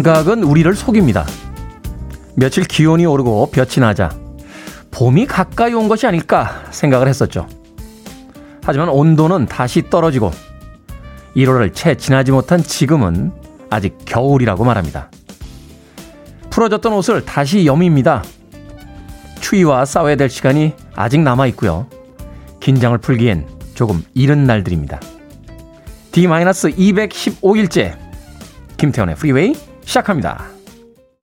감각은 우리를 속입니다. 며칠 기온이 오르고 볕이 나자 봄이 가까이 온 것이 아닐까 생각을 했었죠. 하지만 온도는 다시 떨어지고 1월을 채 지나지 못한 지금은 아직 겨울이라고 말합니다. 풀어졌던 옷을 다시 여밉니다. 추위와 싸워야 될 시간이 아직 남아 있고요. 긴장을 풀기엔 조금 이른 날들입니다. D-215일째 김태원의 프리웨이 시작합니다.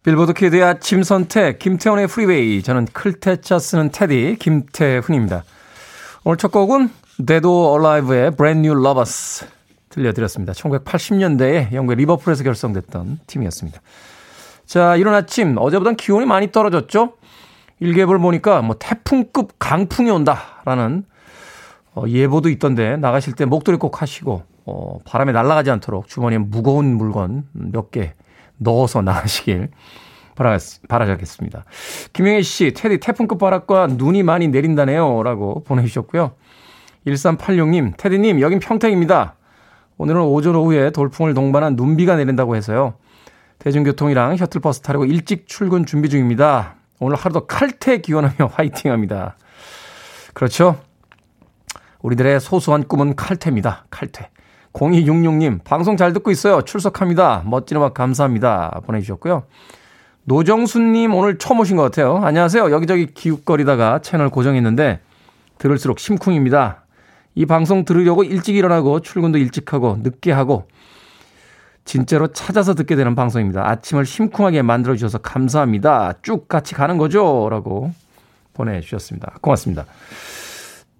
빌보드 키드의 아침 선택 김태원의 프리웨이 저는 클테차 쓰는 테디 김태훈입니다. 오늘 첫 곡은 or Alive의 Brand New Lovers 들려드렸습니다. 1980년대에 영국의 리버풀에서 결성됐던 팀이었습니다. 자, 이런 아침 어제보단 기온이 많이 떨어졌죠? 일기예보를 보니까 뭐 태풍급 강풍이 온다라는 어, 예보도 있던데 나가실 때 목도리 꼭 하시고 어, 바람에 날아가지 않도록 주머니에 무거운 물건 몇 개 넣어서 나가시길 바라겠습니다. 김영애 씨, 테디 태풍급 바람과 눈이 많이 내린다네요. 라고 보내주셨고요. 1386님, 테디님, 여긴 평택입니다. 오늘은 오전 오후에 돌풍을 동반한 눈비가 내린다고 해서요. 대중교통이랑 셔틀버스 타려고 일찍 출근 준비 중입니다. 오늘 하루도 칼퇴 기원하며 화이팅 합니다. 그렇죠. 우리들의 소소한 꿈은 칼퇴입니다. 칼퇴. 0266님, 방송 잘 듣고 있어요. 출석합니다. 멋진 음악 감사합니다. 보내주셨고요. 노정수님 오늘 처음 오신 것 같아요. 안녕하세요. 여기저기 기웃거리다가 채널 고정했는데 들을수록 심쿵입니다. 이 방송 들으려고 일찍 일어나고 출근도 일찍 하고 늦게 하고 진짜로 찾아서 듣게 되는 방송입니다. 아침을 심쿵하게 만들어주셔서 감사합니다. 쭉 같이 가는 거죠? 라고 보내주셨습니다. 고맙습니다.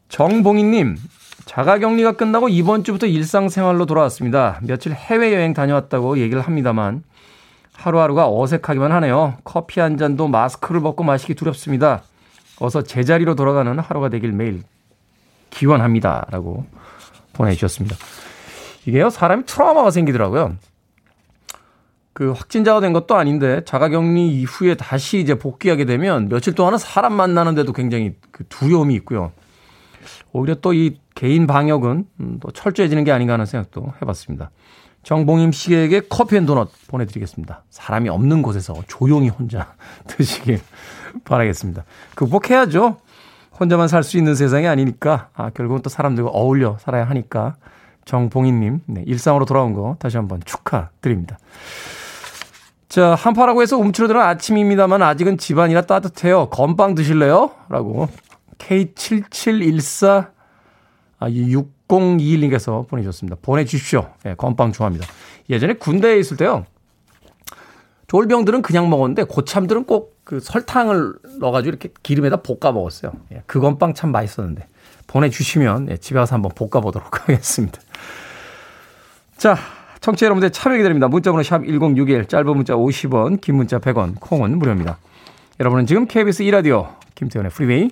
정봉희님, 자가격리가 끝나고 이번 주부터 일상생활로 돌아왔습니다. 며칠 해외여행 다녀왔다고 얘기를 합니다만 하루하루가 어색하기만 하네요. 커피 한 잔도 마스크를 벗고 마시기 두렵습니다. 어서 제자리로 돌아가는 하루가 되길 매일 기원합니다. 라고 보내주셨습니다. 이게요, 사람이 트라우마가 생기더라고요. 그 확진자가 된 것도 아닌데 자가격리 이후에 다시 이제 복귀하게 되면 며칠 동안은 사람 만나는데도 굉장히 그 두려움이 있고요. 오히려 또 이 개인 방역은 음, 또 철저해지는 게 아닌가 하는 생각도 해봤습니다. 정봉임 씨에게 커피 and 도넛 보내드리겠습니다. 사람이 없는 곳에서 조용히 혼자 드시길 바라겠습니다. 극복해야죠. 혼자만 살 수 있는 세상이 아니니까 아, 결국은 또 사람들과 어울려 살아야 하니까 정봉인님 네, 일상으로 돌아온 거 다시 한번 축하드립니다. 자 한파라고 해서 움츠러드는 아침입니다만 아직은 집안이라 따뜻해요. 건빵 드실래요? 라고 K7714 아, 6021님께서 보내주셨습니다. 보내주십시오. 네, 건빵 좋아합니다. 예전에 군대에 있을 때요. 졸병들은 그냥 먹었는데 고참들은 꼭 그 설탕을 넣어가지고 이렇게 기름에다 볶아 먹었어요. 예, 그 건빵 참 맛있었는데 보내주시면 예, 집에 가서 한번 볶아 보도록 하겠습니다. 자, 청취자 여러분들 참여 기다립니다. 문자번호 샵 1061, 짧은 문자 50원, 긴 문자 100원, 콩은 무료입니다. 여러분은 지금 KBS 2라디오 김태훈의 프리웨이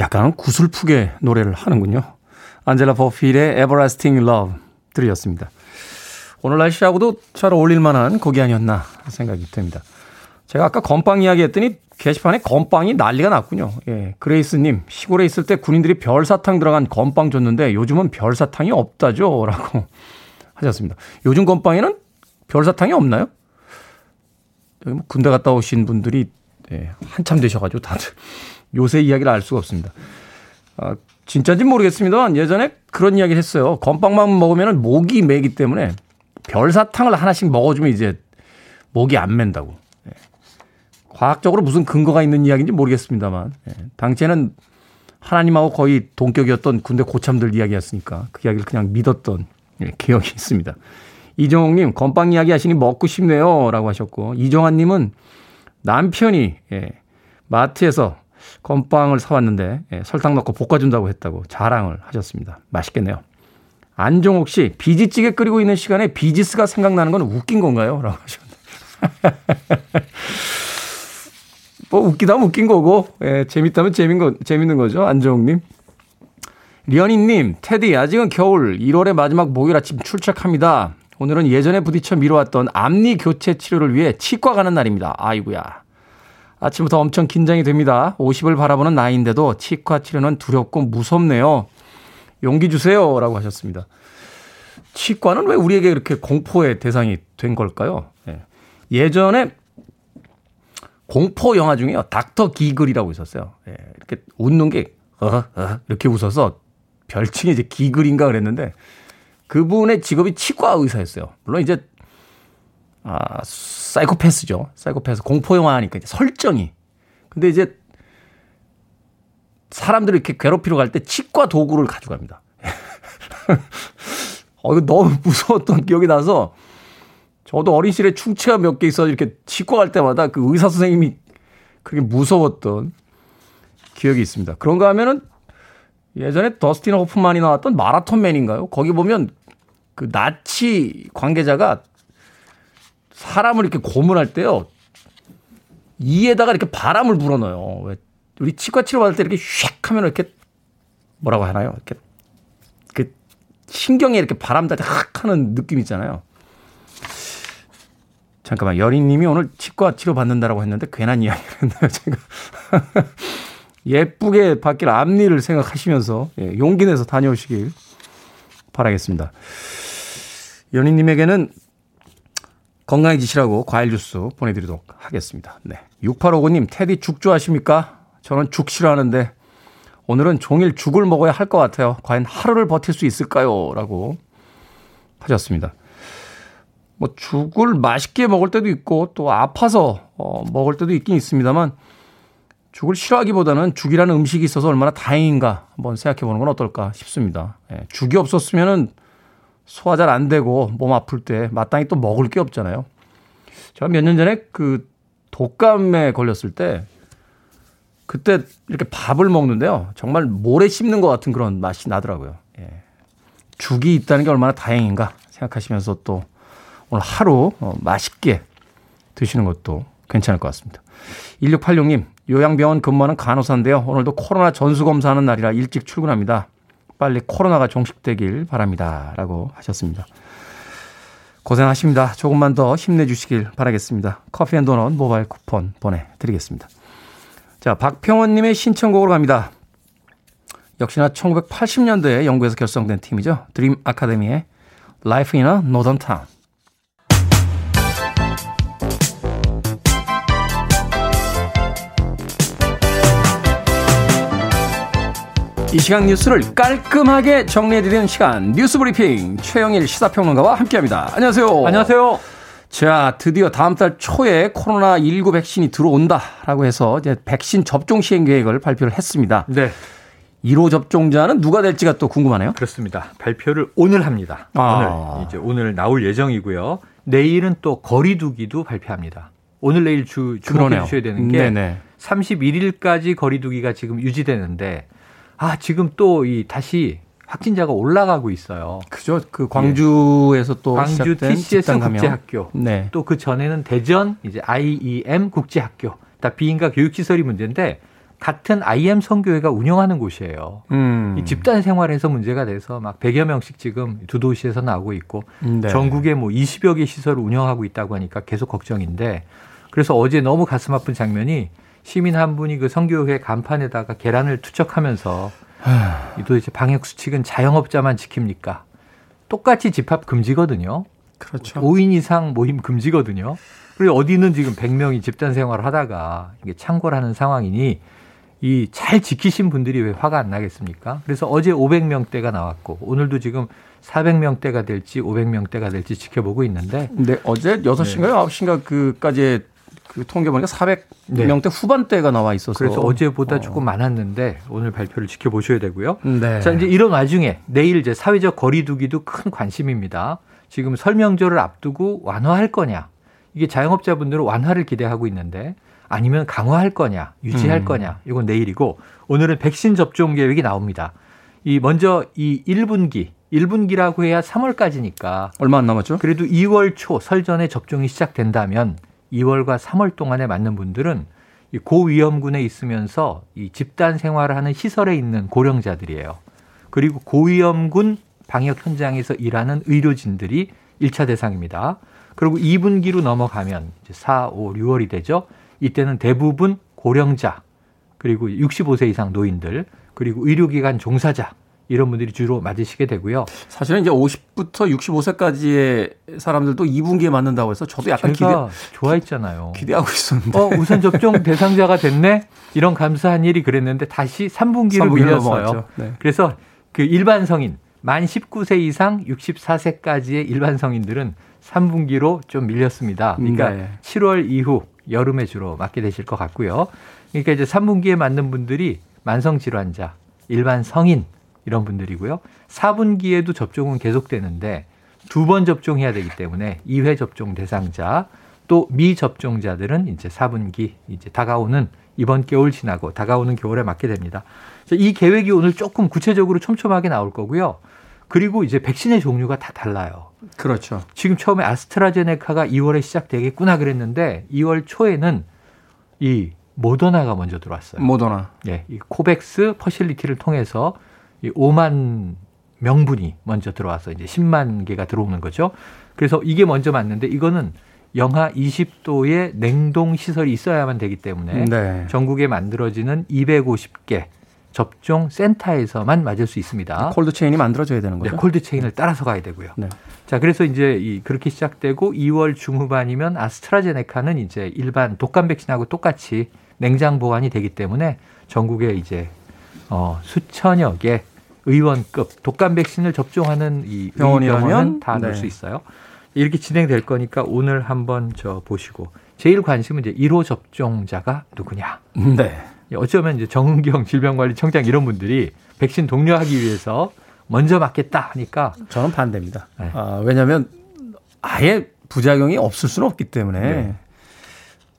약간 구슬프게 노래를 하는군요. 안젤라 버필의 Everlasting Love 들으셨습니다. 오늘 날씨하고도 잘 어울릴 만한 곡이 아니었나 생각이 듭니다. 제가 아까 건빵 이야기 했더니 게시판에 건빵이 난리가 났군요. 예, 그레이스님, 시골에 있을 때 군인들이 별사탕 들어간 건빵 줬는데 요즘은 별사탕이 없다죠? 라고 하셨습니다. 요즘 건빵에는 별사탕이 없나요? 뭐 군대 갔다 오신 분들이 예, 한참 되셔가지고 다들 요새 이야기를 알 수가 없습니다. 아, 진짜인지 모르겠습니다만 예전에 그런 이야기를 했어요. 건빵만 먹으면 목이 매기 때문에 별사탕을 하나씩 먹어주면 이제 목이 안 맨다고. 예. 과학적으로 무슨 근거가 있는 이야기인지 모르겠습니다만 예. 당시에는 하나님하고 거의 동격이었던 군대 고참들 이야기였으니까 그 이야기를 그냥 믿었던 예, 기억이 있습니다. 이정옥님 건빵 이야기 하시니 먹고 싶네요 라고 하셨고 이정환님은 남편이 예, 마트에서 건빵을 사왔는데 예, 설탕 넣고 볶아준다고 했다고 자랑을 하셨습니다. 맛있겠네요. 안종옥 씨, 비지찌개 끓이고 있는 시간에 비지스가 생각나는 건 웃긴 건가요? 라고 하셨는데. 뭐 웃기다면 웃긴 거고, 예, 재밌다면 재밌는, 거, 재밌는 거죠. 안종옥님. 리언이님, 테디, 아직은 겨울 1월의 마지막 목요일 아침 출첵합니다. 오늘은 예전에 부딪혀 미뤄왔던 앞니 교체 치료를 위해 치과 가는 날입니다. 아이구야. 아침부터 엄청 긴장이 됩니다. 50을 바라보는 나이인데도 치과 치료는 두렵고 무섭네요. 용기 주세요. 라고 하셨습니다. 치과는 왜 우리에게 이렇게 공포의 대상이 된 걸까요? 예. 예전에 공포 영화 중에요. 닥터 기글이라고 있었어요. 예. 이렇게 웃는 게, 어, 어, 이렇게 웃어서 별칭이 이제 기글인가 그랬는데 그분의 직업이 치과 의사였어요. 물론 이제, 아, 사이코패스죠. 사이코패스. 공포 영화 하니까 이제 설정이. 근데 이제 사람들을 이렇게 괴롭히러 갈 때 치과 도구를 가져갑니다. 어, 이거 너무 무서웠던 기억이 나서 저도 어린 시절에 충치가 몇 개 있어서 이렇게 치과 갈 때마다 그 의사 선생님이 그게 무서웠던 기억이 있습니다. 그런가 하면은 예전에 더스틴 호프만이 나왔던 마라톤맨인가요? 거기 보면 그 나치 관계자가 사람을 이렇게 고문할 때요. 이에다가 이렇게 바람을 불어넣어요. 왜 우리 치과 치료 받을 때 이렇게 휙 하면 이렇게 뭐라고 하나요? 이렇게 그 신경에 이렇게 바람 달때 확 하는 느낌 있잖아요. 잠깐만 여린님이 오늘 치과 치료 받는다라고 했는데 괜한 이야기를 했나요 제가 예쁘게 바뀔 앞니를 생각하시면서 예, 용기 내서 다녀오시길 바라겠습니다. 연인님에게는 건강해지시라고 과일 주스 보내드리도록 하겠습니다. 네. 6859님, 테디 죽 좋아하십니까? 저는 죽 싫어하는데 오늘은 종일 죽을 먹어야 할 것 같아요. 과연 하루를 버틸 수 있을까요? 라고 하셨습니다. 뭐 죽을 맛있게 먹을 때도 있고 또 아파서 어, 먹을 때도 있긴 있습니다만 죽을 싫어하기보다는 죽이라는 음식이 있어서 얼마나 다행인가 한번 생각해 보는 건 어떨까 싶습니다. 예, 죽이 없었으면은 소화 잘 안 되고 몸 아플 때 마땅히 또 먹을 게 없잖아요. 제가 몇 년 전에 그 독감에 걸렸을 때 그때 이렇게 밥을 먹는데요. 정말 모래 씹는 것 같은 그런 맛이 나더라고요. 예. 죽이 있다는 게 얼마나 다행인가 생각하시면서 또 오늘 하루 어, 맛있게 드시는 것도 괜찮을 것 같습니다. 1686님, 요양병원 근무하는 간호사인데요. 오늘도 코로나 전수검사하는 날이라 일찍 출근합니다. 빨리 코로나가 종식되길 바랍니다. 라고 하셨습니다. 고생하십니다. 조금만 더 힘내주시길 바라겠습니다. 커피 and 도넛 모바일 쿠폰 보내드리겠습니다. 자, 박평원님의 신청곡으로 갑니다. 역시나 1980년대에 영국에서 결성된 팀이죠. 드림 아카데미의 Life in a Northern Town. 이 시간 뉴스를 깔끔하게 정리해드리는 시간 뉴스 브리핑 최영일 시사평론가와 함께합니다. 안녕하세요. 안녕하세요. 자, 드디어 다음 달 초에 코로나19 백신이 들어온다라고 해서 이제 백신 접종 시행 계획을 발표를 했습니다. 네. 1호 접종자는 누가 될지가 또 궁금하네요. 그렇습니다. 발표를 오늘 합니다. 아. 오늘 이제 오늘 나올 예정이고요. 내일은 또 거리두기도 발표합니다. 오늘 내일 주 주목해 주셔야 되는 게 네네. 31일까지 거리두기가 지금 유지되는데 아, 지금 또 이 다시 확진자가 올라가고 있어요. 그죠? 그 광주에서 또 광주 TCS 국제학교. 네. 또 그 전에는 대전 이제 IEM 국제학교. 다 비인가 교육시설이 문제인데 같은 IM 성교회가 운영하는 곳이에요. 음. 이 집단 생활에서 문제가 돼서 막 100여 명씩 지금 두 도시에서 나오고 있고 네. 전국에 뭐 20여 개 시설을 운영하고 있다고 하니까 계속 걱정인데 그래서 어제 너무 가슴 아픈 장면이 시민 한 분이 그 성교회 간판에다가 계란을 투척하면서 도대체 방역 수칙은 자영업자만 지킵니까? 똑같이 집합 금지거든요. 그렇죠. 5인 이상 모임 금지거든요. 그리고 어디는 지금 100명이 집단 생활을 하다가 이게 창궐 하는 상황이니 이 잘 지키신 분들이 왜 화가 안 나겠습니까? 그래서 어제 500명대가 나왔고 오늘도 지금 400명대가 될지 500명대가 될지 지켜보고 있는데. 네, 어제 6시인가요? 네. 9시인가 그까지 그 통계 보니까 400명대 네. 후반대가 나와 있어서 그래서 어제보다 어. 조금 많았는데 오늘 발표를 지켜보셔야 되고요. 네. 자 이제 이런 와중에 내일 이제 사회적 거리두기도 큰 관심입니다. 지금 설명절을 앞두고 완화할 거냐 이게 자영업자분들은 완화를 기대하고 있는데 아니면 강화할 거냐, 유지할 음. 거냐. 이건 내일이고 오늘은 백신 접종 계획이 나옵니다. 이 먼저 이 1분기 1분기라고 해야 3월까지니까 얼마 안 남았죠? 그래도 2월 초 설 전에 접종이 시작된다면 2월과 3월 동안에 맞는 분들은 이 고위험군에 있으면서 이 집단 생활을 하는 시설에 있는 고령자들이에요. 그리고 고위험군 방역 현장에서 일하는 의료진들이 1차 대상입니다. 그리고 2분기로 넘어가면 이제 4, 5, 6월이 되죠. 이때는 대부분 고령자 그리고 65세 이상 노인들 그리고 의료기관 종사자 이런 분들이 주로 맞으시게 되고요. 사실은 이제 50부터 65세까지의 사람들도 2분기에 맞는다고 해서 저도 약간 기대 좋아했잖아요. 기대하고 있었는데. 어, 우선 접종 대상자가 됐네. 이런 감사한 일이 그랬는데 다시 3분기로 3분기로 밀렸어요. 네. 그래서 그 일반 성인 만 19세 이상 64세까지의 일반 성인들은 3분기로 좀 밀렸습니다. 그러니까 네. 7월 이후 여름에 주로 맞게 되실 것 같고요. 그러니까 이제 3분기에 맞는 분들이 만성 질환자, 일반 성인 이런 분들이고요. 4분기에도 접종은 계속되는데 두 번 접종해야 되기 때문에 2회 접종 대상자 또 미접종자들은 이제 4분기 이제 다가오는 이번 겨울 지나고 다가오는 겨울에 맞게 됩니다. 이 계획이 오늘 조금 구체적으로 촘촘하게 나올 거고요. 그리고 이제 백신의 종류가 다 달라요. 그렇죠. 지금 처음에 아스트라제네카가 2월에 시작되겠구나 그랬는데 2월 초에는 이 모더나가 먼저 들어왔어요. 모더나. 예, 이 COVAX Facility를 통해서 이 5만 명분이 먼저 들어와서 이제 10만 개가 들어오는 거죠. 그래서 이게 먼저 맞는데 이거는 영하 20도의 냉동 시설이 있어야만 되기 때문에 네. 전국에 만들어지는 250개 접종 센터에서만 맞을 수 있습니다. cold chain이 만들어져야 되는 거죠. 네, cold chain을 따라서 가야 되고요. 네. 자, 그래서 이제 이 그렇게 시작되고 2월 중후반이면 아스트라제네카는 이제 일반 독감 백신하고 똑같이 냉장 보관이 되기 때문에 전국에 이제 어 수천여 개 의원급 독감 백신을 접종하는 이 병원이라면 다 넣을 네. 수 있어요. 이렇게 진행될 거니까 오늘 한번 저 보시고 제일 관심은 이제 1호 접종자가 누구냐. 네. 어쩌면 이제 정은경 질병관리청장 이런 분들이 백신 독려하기 위해서 먼저 맞겠다 하니까 저는 반대입니다. 네. 아, 왜냐하면 아예 부작용이 없을 수는 없기 때문에 네.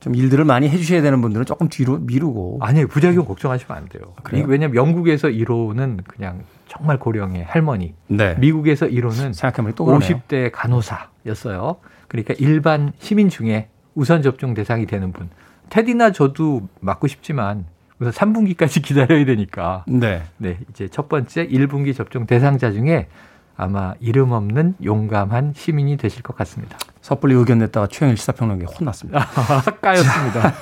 좀 일들을 많이 해주셔야 되는 분들은 조금 뒤로 미루고. 아니요 부작용 걱정하시면 안 돼요. 그래요? 왜냐하면 영국에서 1호는 그냥 정말 고령의 할머니. 네. 미국에서 1호는 생각해보니 또 50대 간호사였어요. 그러니까 일반 시민 중에 우선 접종 대상이 되는 분. 테디나 저도 맞고 싶지만 우선 3분기까지 기다려야 되니까. 네. 네. 이제 첫 번째 1분기 접종 대상자 중에 아마 이름 없는 용감한 시민이 되실 것 같습니다. 섣불리 의견 냈다가 최영일 시사평론가에 혼났습니다. 까였습니다.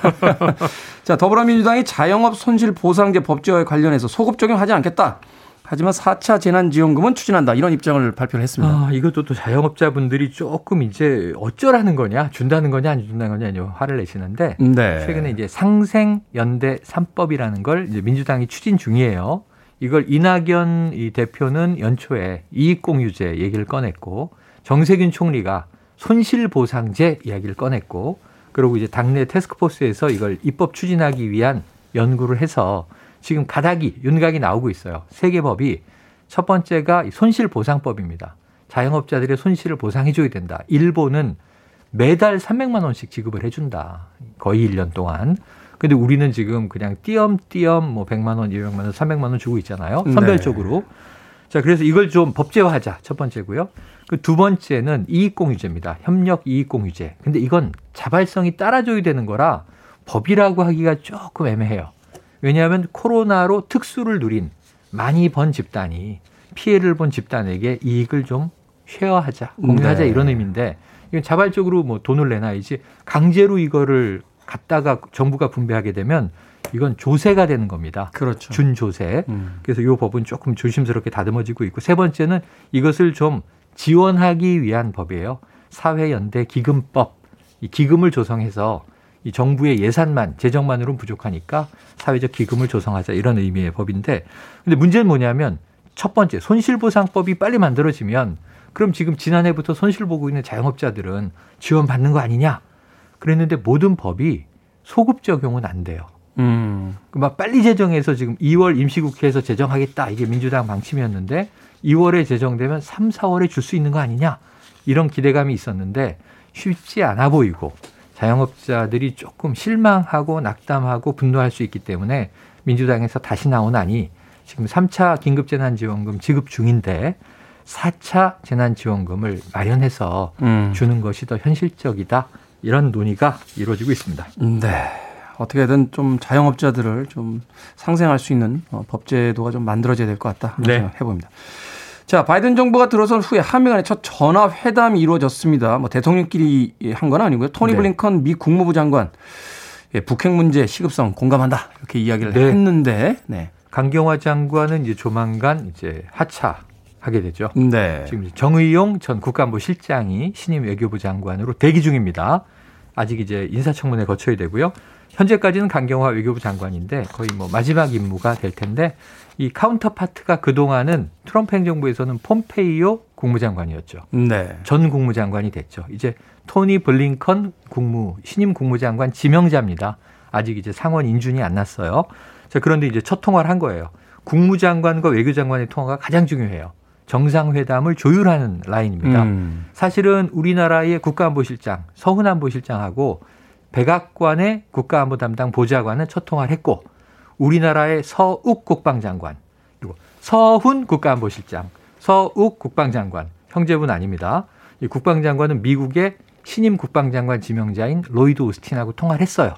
자, 더불어민주당이 자영업 손실 보상제 법제화에 관련해서 소급 적용하지 않겠다. 하지만 4차 재난지원금은 추진한다. 이런 입장을 발표를 했습니다. 아, 이것도 또 자영업자분들이 조금 이제 어쩌라는 거냐, 준다는 거냐, 안 준다는 거냐, 화를 내시는데 네. 최근에 이제 상생연대 3법이라는 걸 이제 민주당이 추진 중이에요. 이걸 이낙연 이 대표는 연초에 이익공유제 얘기를 꺼냈고 정세균 총리가 손실보상제 이야기를 꺼냈고 그리고 이제 당내 테스크포스에서 이걸 입법 추진하기 위한 연구를 해서 지금 가닥이 윤곽이 나오고 있어요. 세계 법이 첫 번째가 손실보상법입니다. 자영업자들의 손실을 보상해줘야 된다. 일본은 매달 300만 원씩 지급을 해준다. 거의 1년 동안. 근데 우리는 지금 그냥 띄엄띄엄 뭐 100만 원, 200만 원, 300만 원 주고 있잖아요. 네. 선별적으로. 네. 자, 그래서 이걸 좀 법제화하자. 첫 번째고요. 그 두 번째는 이익공유제입니다. 협력 이익공유제. 근데 이건 자발성이 따라줘야 되는 거라 법이라고 하기가 조금 애매해요. 왜냐하면 코로나로 특수를 누린 많이 번 집단이 피해를 본 집단에게 이익을 좀 쉐어하자, 공유하자 네. 이런 의미인데 이건 자발적으로 뭐 돈을 내놔야지 강제로 이거를 갖다가 정부가 분배하게 되면 이건 조세가 되는 겁니다. 그렇죠. 준조세. 음. 그래서 이 법은 조금 조심스럽게 다듬어지고 있고 세 번째는 이것을 좀 지원하기 위한 법이에요. 사회연대 기금법. 이 기금을 조성해서 이 정부의 예산만 재정만으로는 부족하니까 사회적 기금을 조성하자 이런 의미의 법인데 근데 문제는 뭐냐면 첫 번째 손실보상법이 빨리 만들어지면 그럼 지금 지난해부터 손실 보고 있는 자영업자들은 지원 받는 거 아니냐? 그랬는데 모든 법이 소급 적용은 안 돼요. 음. 막 빨리 제정해서 지금 2월 임시국회에서 제정하겠다 이게 민주당 방침이었는데 2월에 제정되면 3, 4월에 줄 수 있는 거 아니냐 이런 기대감이 있었는데 쉽지 않아 보이고 자영업자들이 조금 실망하고 낙담하고 분노할 수 있기 때문에 민주당에서 다시 나오나니 지금 3차 긴급재난지원금 지급 중인데 4차 재난지원금을 마련해서 음. 주는 것이 더 현실적이다. 이런 논의가 이루어지고 있습니다. 네. 어떻게든 좀 자영업자들을 좀 상생할 수 있는 어, 법제도가 좀 만들어져야 될 것 같다. 네. 해봅니다. 자, 바이든 정부가 들어선 후에 한미 간의 첫 전화 회담이 이루어졌습니다. 뭐 대통령끼리 한 건 아니고요. 토니 네. 블링컨 미 국무부 장관 예, 북핵 문제 시급성 공감한다 이렇게 이야기를 네. 했는데 네. 강경화 장관은 이제 조만간 이제 하차 하게 되죠. 네. 지금 정의용 전 국가안보 실장이 신임 외교부 장관으로 대기 중입니다. 아직 이제 인사청문회 거쳐야 되고요. 현재까지는 강경화 외교부 장관인데 거의 뭐 마지막 임무가 될 텐데 이 counterpart가 그동안은 트럼프 행정부에서는 폼페이오 국무장관이었죠. 네. 전 국무장관이 됐죠. 이제 토니 블링컨 국무 신임 국무장관 지명자입니다. 아직 이제 상원 인준이 안 났어요. 자, 그런데 이제 첫 통화를 한 거예요. 국무장관과 외교장관의 통화가 가장 중요해요. 정상회담을 조율하는 라인입니다. 음. 사실은 우리나라의 국가안보실장, 서훈 안보실장하고 백악관의 국가안보 담당 보좌관은 첫 통화를 했고 우리나라의 서욱 국방장관 그리고 서훈 국가안보실장, 서욱 국방장관 형제분 아닙니다. 이 국방장관은 미국의 신임 국방장관 지명자인 로이드 오스틴하고 통화를 했어요.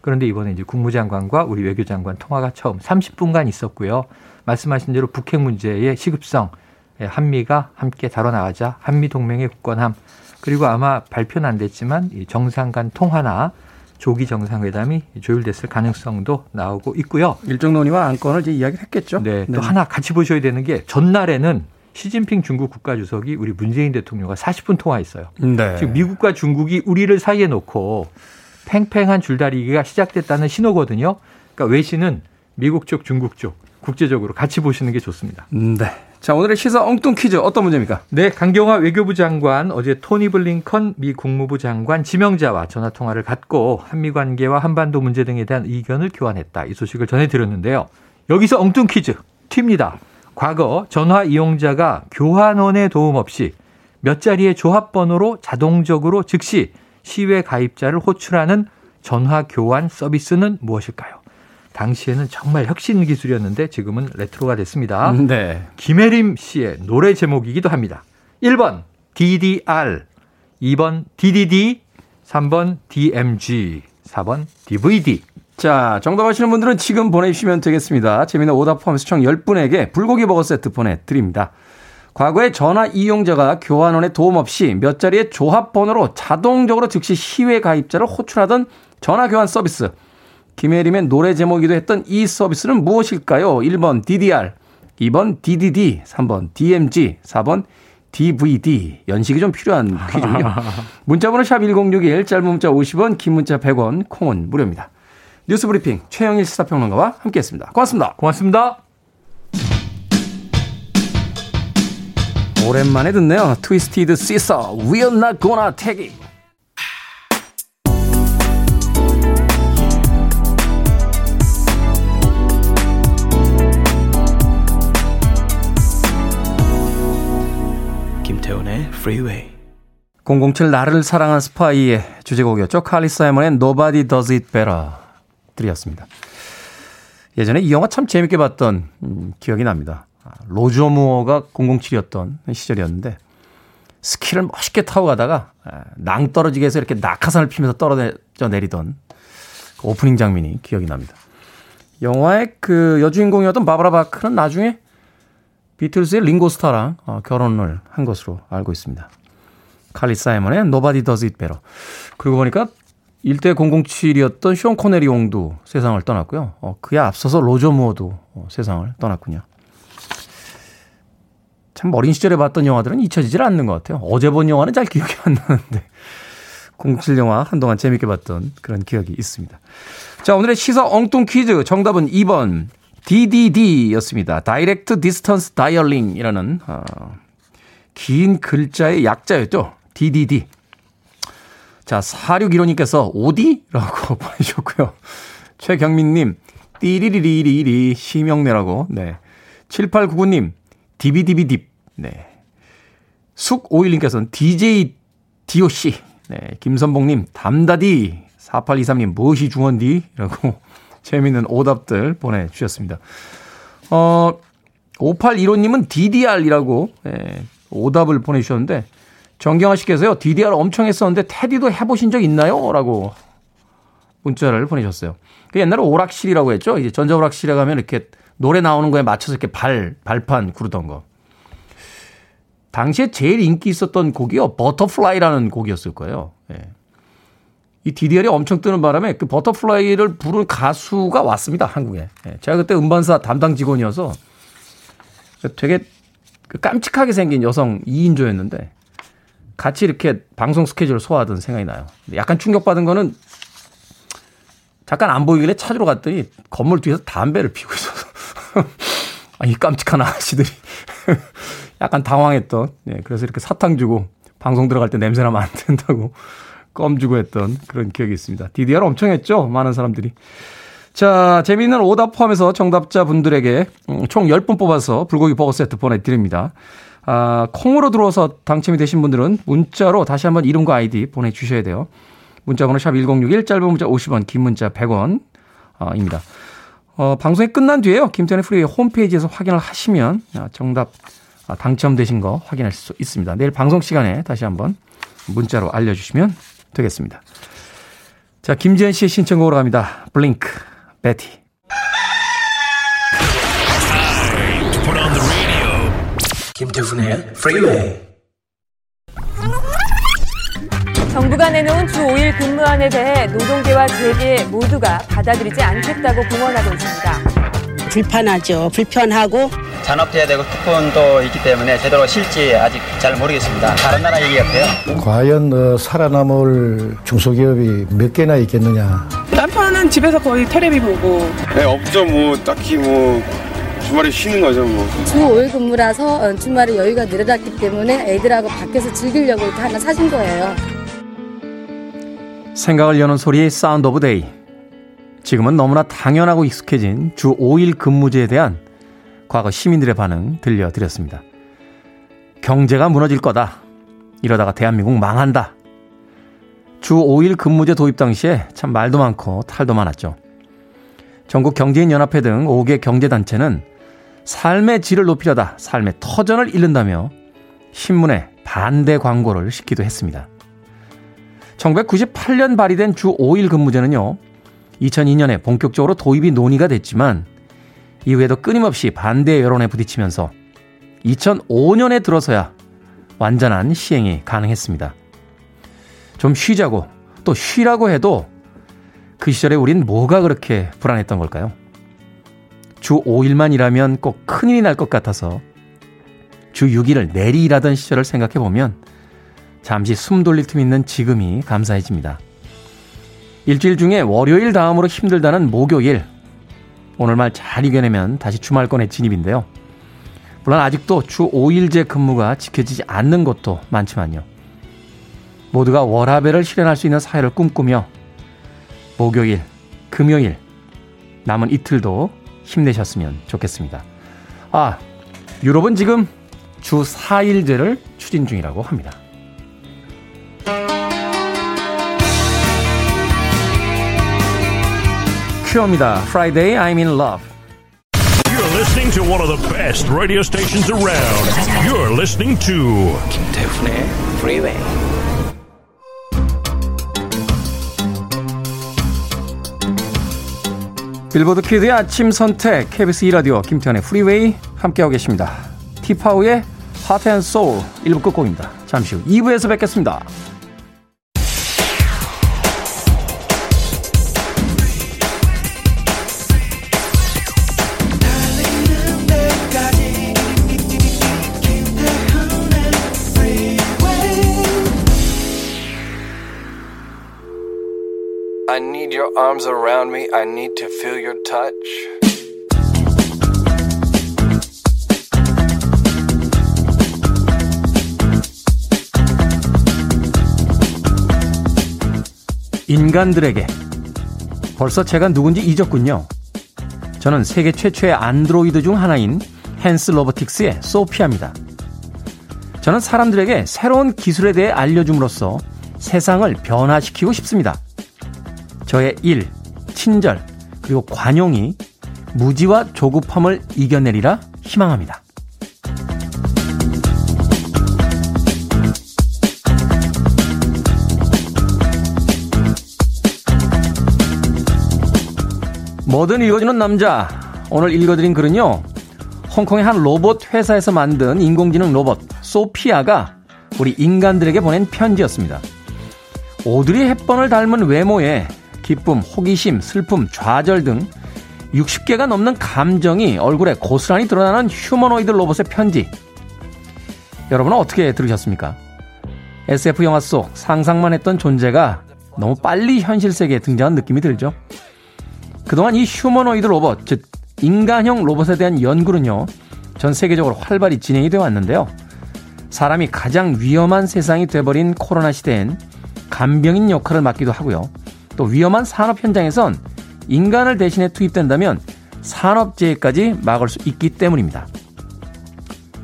그런데 이번에 이제 국무장관과 우리 외교장관 통화가 처음 30분간 있었고요. 말씀하신 대로 북핵 문제의 시급성, 예, 한미가 함께 다뤄나가자 한미 동맹의 굳건함 그리고 아마 발표는 안 됐지만 정상 간 통화나 조기 정상회담이 조율됐을 가능성도 나오고 있고요. 일정 논의와 안건을 이제 이야기를 했겠죠. 네, 또 네. 하나 같이 보셔야 되는 게 전날에는 시진핑 중국 국가주석이 우리 문재인 대통령과 40분 통화했어요. 네. 지금 미국과 중국이 우리를 사이에 놓고 팽팽한 줄다리기가 시작됐다는 신호거든요. 그러니까 외신은 미국 쪽, 중국 쪽 국제적으로 같이 보시는 게 좋습니다. 네. 자, 오늘의 시사 엉뚱 퀴즈 어떤 문제입니까? 네, 강경화 외교부 장관 어제 토니 블링컨 미 국무부 장관 지명자와 전화 통화를 갖고 한미 관계와 한반도 문제 등에 대한 의견을 교환했다. 이 소식을 전해 드렸는데요. 여기서 엉뚱 퀴즈 팁니다. 과거 전화 이용자가 교환원의 도움 없이 몇 자리의 조합 번호로 자동적으로 즉시 시외 가입자를 호출하는 전화 교환 서비스는 무엇일까요? 당시에는 정말 혁신 기술이었는데 지금은 레트로가 됐습니다. 네. 김혜림 씨의 노래 제목이기도 합니다. 1번 DDR, 2번 DDD, 3번 DMG, 4번 DVD. 자, 정답 아시는 분들은 지금 보내주시면 되겠습니다. 재미는 오답 포함해서 총 10분에게 불고기 버거 세트 보내드립니다. 과거에 전화 이용자가 교환원의 도움 없이 몇 자리의 조합 번호로 자동적으로 즉시 시외 가입자를 호출하던 전화 교환 서비스. 김혜림의 노래 제목이기도 했던 이 서비스는 무엇일까요? 1번 DDR, 2번 DDD, 3번 DMG, 4번 DVD. 연식이 좀 필요한 퀴즈군요. 문자번호 샵 1061, 짧은 문자 50원, 긴 문자 100원, 콩은 무료입니다. 뉴스 브리핑 최영일 시사평론가와 함께했습니다. 고맙습니다. 고맙습니다. 오랜만에 듣네요. Twisted Sister, We're not gonna take it. 김태훈의 Freeway. 007 나를 사랑한 스파이의 주제곡이었죠. 칼리 사이먼의 Nobody Does It Better 들이었습니다. 예전에 이 영화 참 재밌게 봤던 음, 기억이 납니다. 아, 로저 무어가 007이었던 시절이었는데 스키를 멋있게 타고 가다가 아, 낭떠러지게 해서 이렇게 낙하산을 피면서 떨어져 내리던 그 오프닝 장면이 기억이 납니다. 영화의 그 여주인공이었던 바바라 바크는 나중에 비틀스의 링고스타랑 어, 결혼을 한 것으로 알고 있습니다. 칼리 사이먼의 Nobody Does It Better. 그리고 보니까 일대 007이었던 쇼 코네리 옹도 세상을 떠났고요. 어, 그에 앞서서 로저 무어도 어, 세상을 떠났군요. 참 어린 시절에 봤던 영화들은 잊혀지질 않는 것 같아요. 어제 본 영화는 잘 기억이 안 나는데 07 영화 한동안 재밌게 봤던 그런 기억이 있습니다. 자, 오늘의 시사 엉뚱 퀴즈 정답은 2번 DDD였습니다. Direct Distance Dialing이라는 어, 긴 글자의 약자였죠. DDD. 자, 4615님께서 오디라고 보내주셨고요. 최경민님, 띠리리리리리, 심영래라고. 네. 7899님, 디비디비딥. 네. 숙5일님께서는 DJ DOC. 네, 김선봉님, 담다디. 4823님, 무엇이 중원디? 라고 재미있는 오답들 보내주셨습니다. 어, 5815님은 DDR이라고, 예, 오답을 보내주셨는데, 정경아 씨께서요, DDR 엄청 했었는데, 테디도 해보신 적 있나요? 라고 문자를 보내셨어요. 그 옛날에 오락실이라고 했죠? 이제 전자오락실에 가면 이렇게 노래 나오는 거에 맞춰서 이렇게 발, 발판 구르던 거. 당시에 제일 인기 있었던 곡이요. Butterfly라는 곡이었을 거예요. 예. 이 DDR이 엄청 뜨는 바람에 그 Butterfly를 부른 가수가 왔습니다. 한국에. 예. 제가 그때 음반사 담당 직원이어서 되게 그 깜찍하게 생긴 여성 2인조였는데 같이 이렇게 방송 스케줄을 소화하던 생각이 나요. 약간 충격받은 거는 잠깐 안 보이길래 찾으러 갔더니 건물 뒤에서 담배를 피우고 있어서 아이 깜찍한 아가씨들이 약간 당황했던, 네, 그래서 이렇게 사탕 주고 방송 들어갈 때 냄새 나면 안 된다고 껌 주고 했던 그런 기억이 있습니다. DDR 엄청 했죠? 많은 사람들이. 자, 재미있는 오답 포함해서 정답자 분들에게 음, 총 10분 뽑아서 불고기 버거 세트 보내드립니다. 아, 콩으로 들어와서 당첨이 되신 분들은 문자로 다시 한번 이름과 아이디 보내주셔야 돼요. 문자번호 샵 1061, 짧은 문자 50원, 긴 문자 100원, 어, 입니다. 어, 방송이 끝난 뒤에요. 김태훈의 프리웨이 홈페이지에서 확인을 하시면 아, 정답 아, 당첨되신 거 확인할 수 있습니다. 내일 방송 시간에 다시 한번 문자로 알려주시면 되겠습니다. 자, 김지현 씨의 신청곡으로 갑니다. 블링크, 베티. 김태훈의 프리웨이 정부가 내놓은 주 5일 근무안에 대해 노동계와 재계 모두가 받아들이지 않겠다고 공언하고 있습니다. 불편하죠. 불편하고 잔업돼야 되고 특권도 있기 때문에 제대로 실지 아직 잘 모르겠습니다. 다른 나라 얘기 같아요. 과연 어, 살아남을 중소기업이 몇 개나 있겠느냐. 남편은 집에서 거의 테레비 보고. 네, 없죠. 뭐 딱히 뭐 주말에 쉬는 거죠. 뭐. 주 5일 근무라서 어, 주말에 여유가 늘어났기 때문에 애들하고 밖에서 즐기려고 하나 사준 거예요. 생각을 여는 소리 Sound of Day. 지금은 너무나 당연하고 익숙해진 주 5일 근무제에 대한 과거 시민들의 반응 들려드렸습니다. 경제가 무너질 거다. 이러다가 대한민국 망한다. 주 5일 근무제 도입 당시에 참 말도 많고 탈도 많았죠. 전국 경제인연합회 등 5개 경제단체는 삶의 질을 높이려다 삶의 터전을 잃는다며 신문에 반대 광고를 싣기도 했습니다. 1998년 발의된 주 5일 근무제는요, 2002년에 본격적으로 도입이 논의가 됐지만, 이후에도 끊임없이 반대 여론에 부딪히면서 2005년에 들어서야 완전한 시행이 가능했습니다. 좀 쉬자고, 또 쉬라고 해도 그 시절에 우린 뭐가 그렇게 불안했던 걸까요? 주 5일만 일하면 꼭 큰일이 날 것 같아서 주 6일을 내리 일하던 시절을 생각해 보면 잠시 숨 돌릴 틈 있는 지금이 감사해집니다. 일주일 중에 월요일 다음으로 힘들다는 목요일. 오늘 말 잘 이겨내면 다시 주말권의 진입인데요. 물론 아직도 주 5일제 근무가 지켜지지 않는 곳도 많지만요. 모두가 워라벨을 실현할 수 있는 사회를 꿈꾸며 목요일, 금요일, 남은 이틀도 힘내셨으면 좋겠습니다. 아, 유럽은 지금 주 4일제를 추진 중이라고 합니다. 큐어입니다. Friday I'm in love. You're listening to one of the best radio stations around. You're listening to 김태훈의 Freeway. 빌보드 kid의 아침 선택 KBS 2라디오 김태훈의 프리웨이 함께하고 계십니다. T'Pau의 Heart and Soul 1부 끝곡입니다. 잠시 후 2부에서 뵙겠습니다. I need your arms around me. I need to feel your touch. 인간들에게 벌써 제가 누군지 잊었군요. 저는 세계 최초의 안드로이드 중 하나인 헨스 로보틱스의 소피아입니다. 저는 사람들에게 새로운 기술에 대해 알려줌으로써 세상을 변화시키고 싶습니다. 저의 일, 친절, 그리고 관용이 무지와 조급함을 이겨내리라 희망합니다. 뭐든 읽어주는 남자. 오늘 읽어드린 글은요. 홍콩의 한 로봇 회사에서 만든 인공지능 로봇 소피아가 우리 인간들에게 보낸 편지였습니다. 오드리 헵번을 닮은 외모에 기쁨, 호기심, 슬픔, 좌절 등 60개가 넘는 감정이 얼굴에 고스란히 드러나는 휴머노이드 로봇의 편지. 여러분은 어떻게 들으셨습니까? SF 영화 속 상상만 했던 존재가 너무 빨리 현실 세계에 등장한 느낌이 들죠. 그동안 이 휴머노이드 로봇, 즉 인간형 로봇에 대한 연구는요. 전 세계적으로 활발히 진행이 되어 왔는데요. 사람이 가장 위험한 세상이 돼버린 코로나 시대엔 간병인 역할을 맡기도 하고요. 또 위험한 산업 현장에선 인간을 대신해 투입된다면 산업재해까지 막을 수 있기 때문입니다.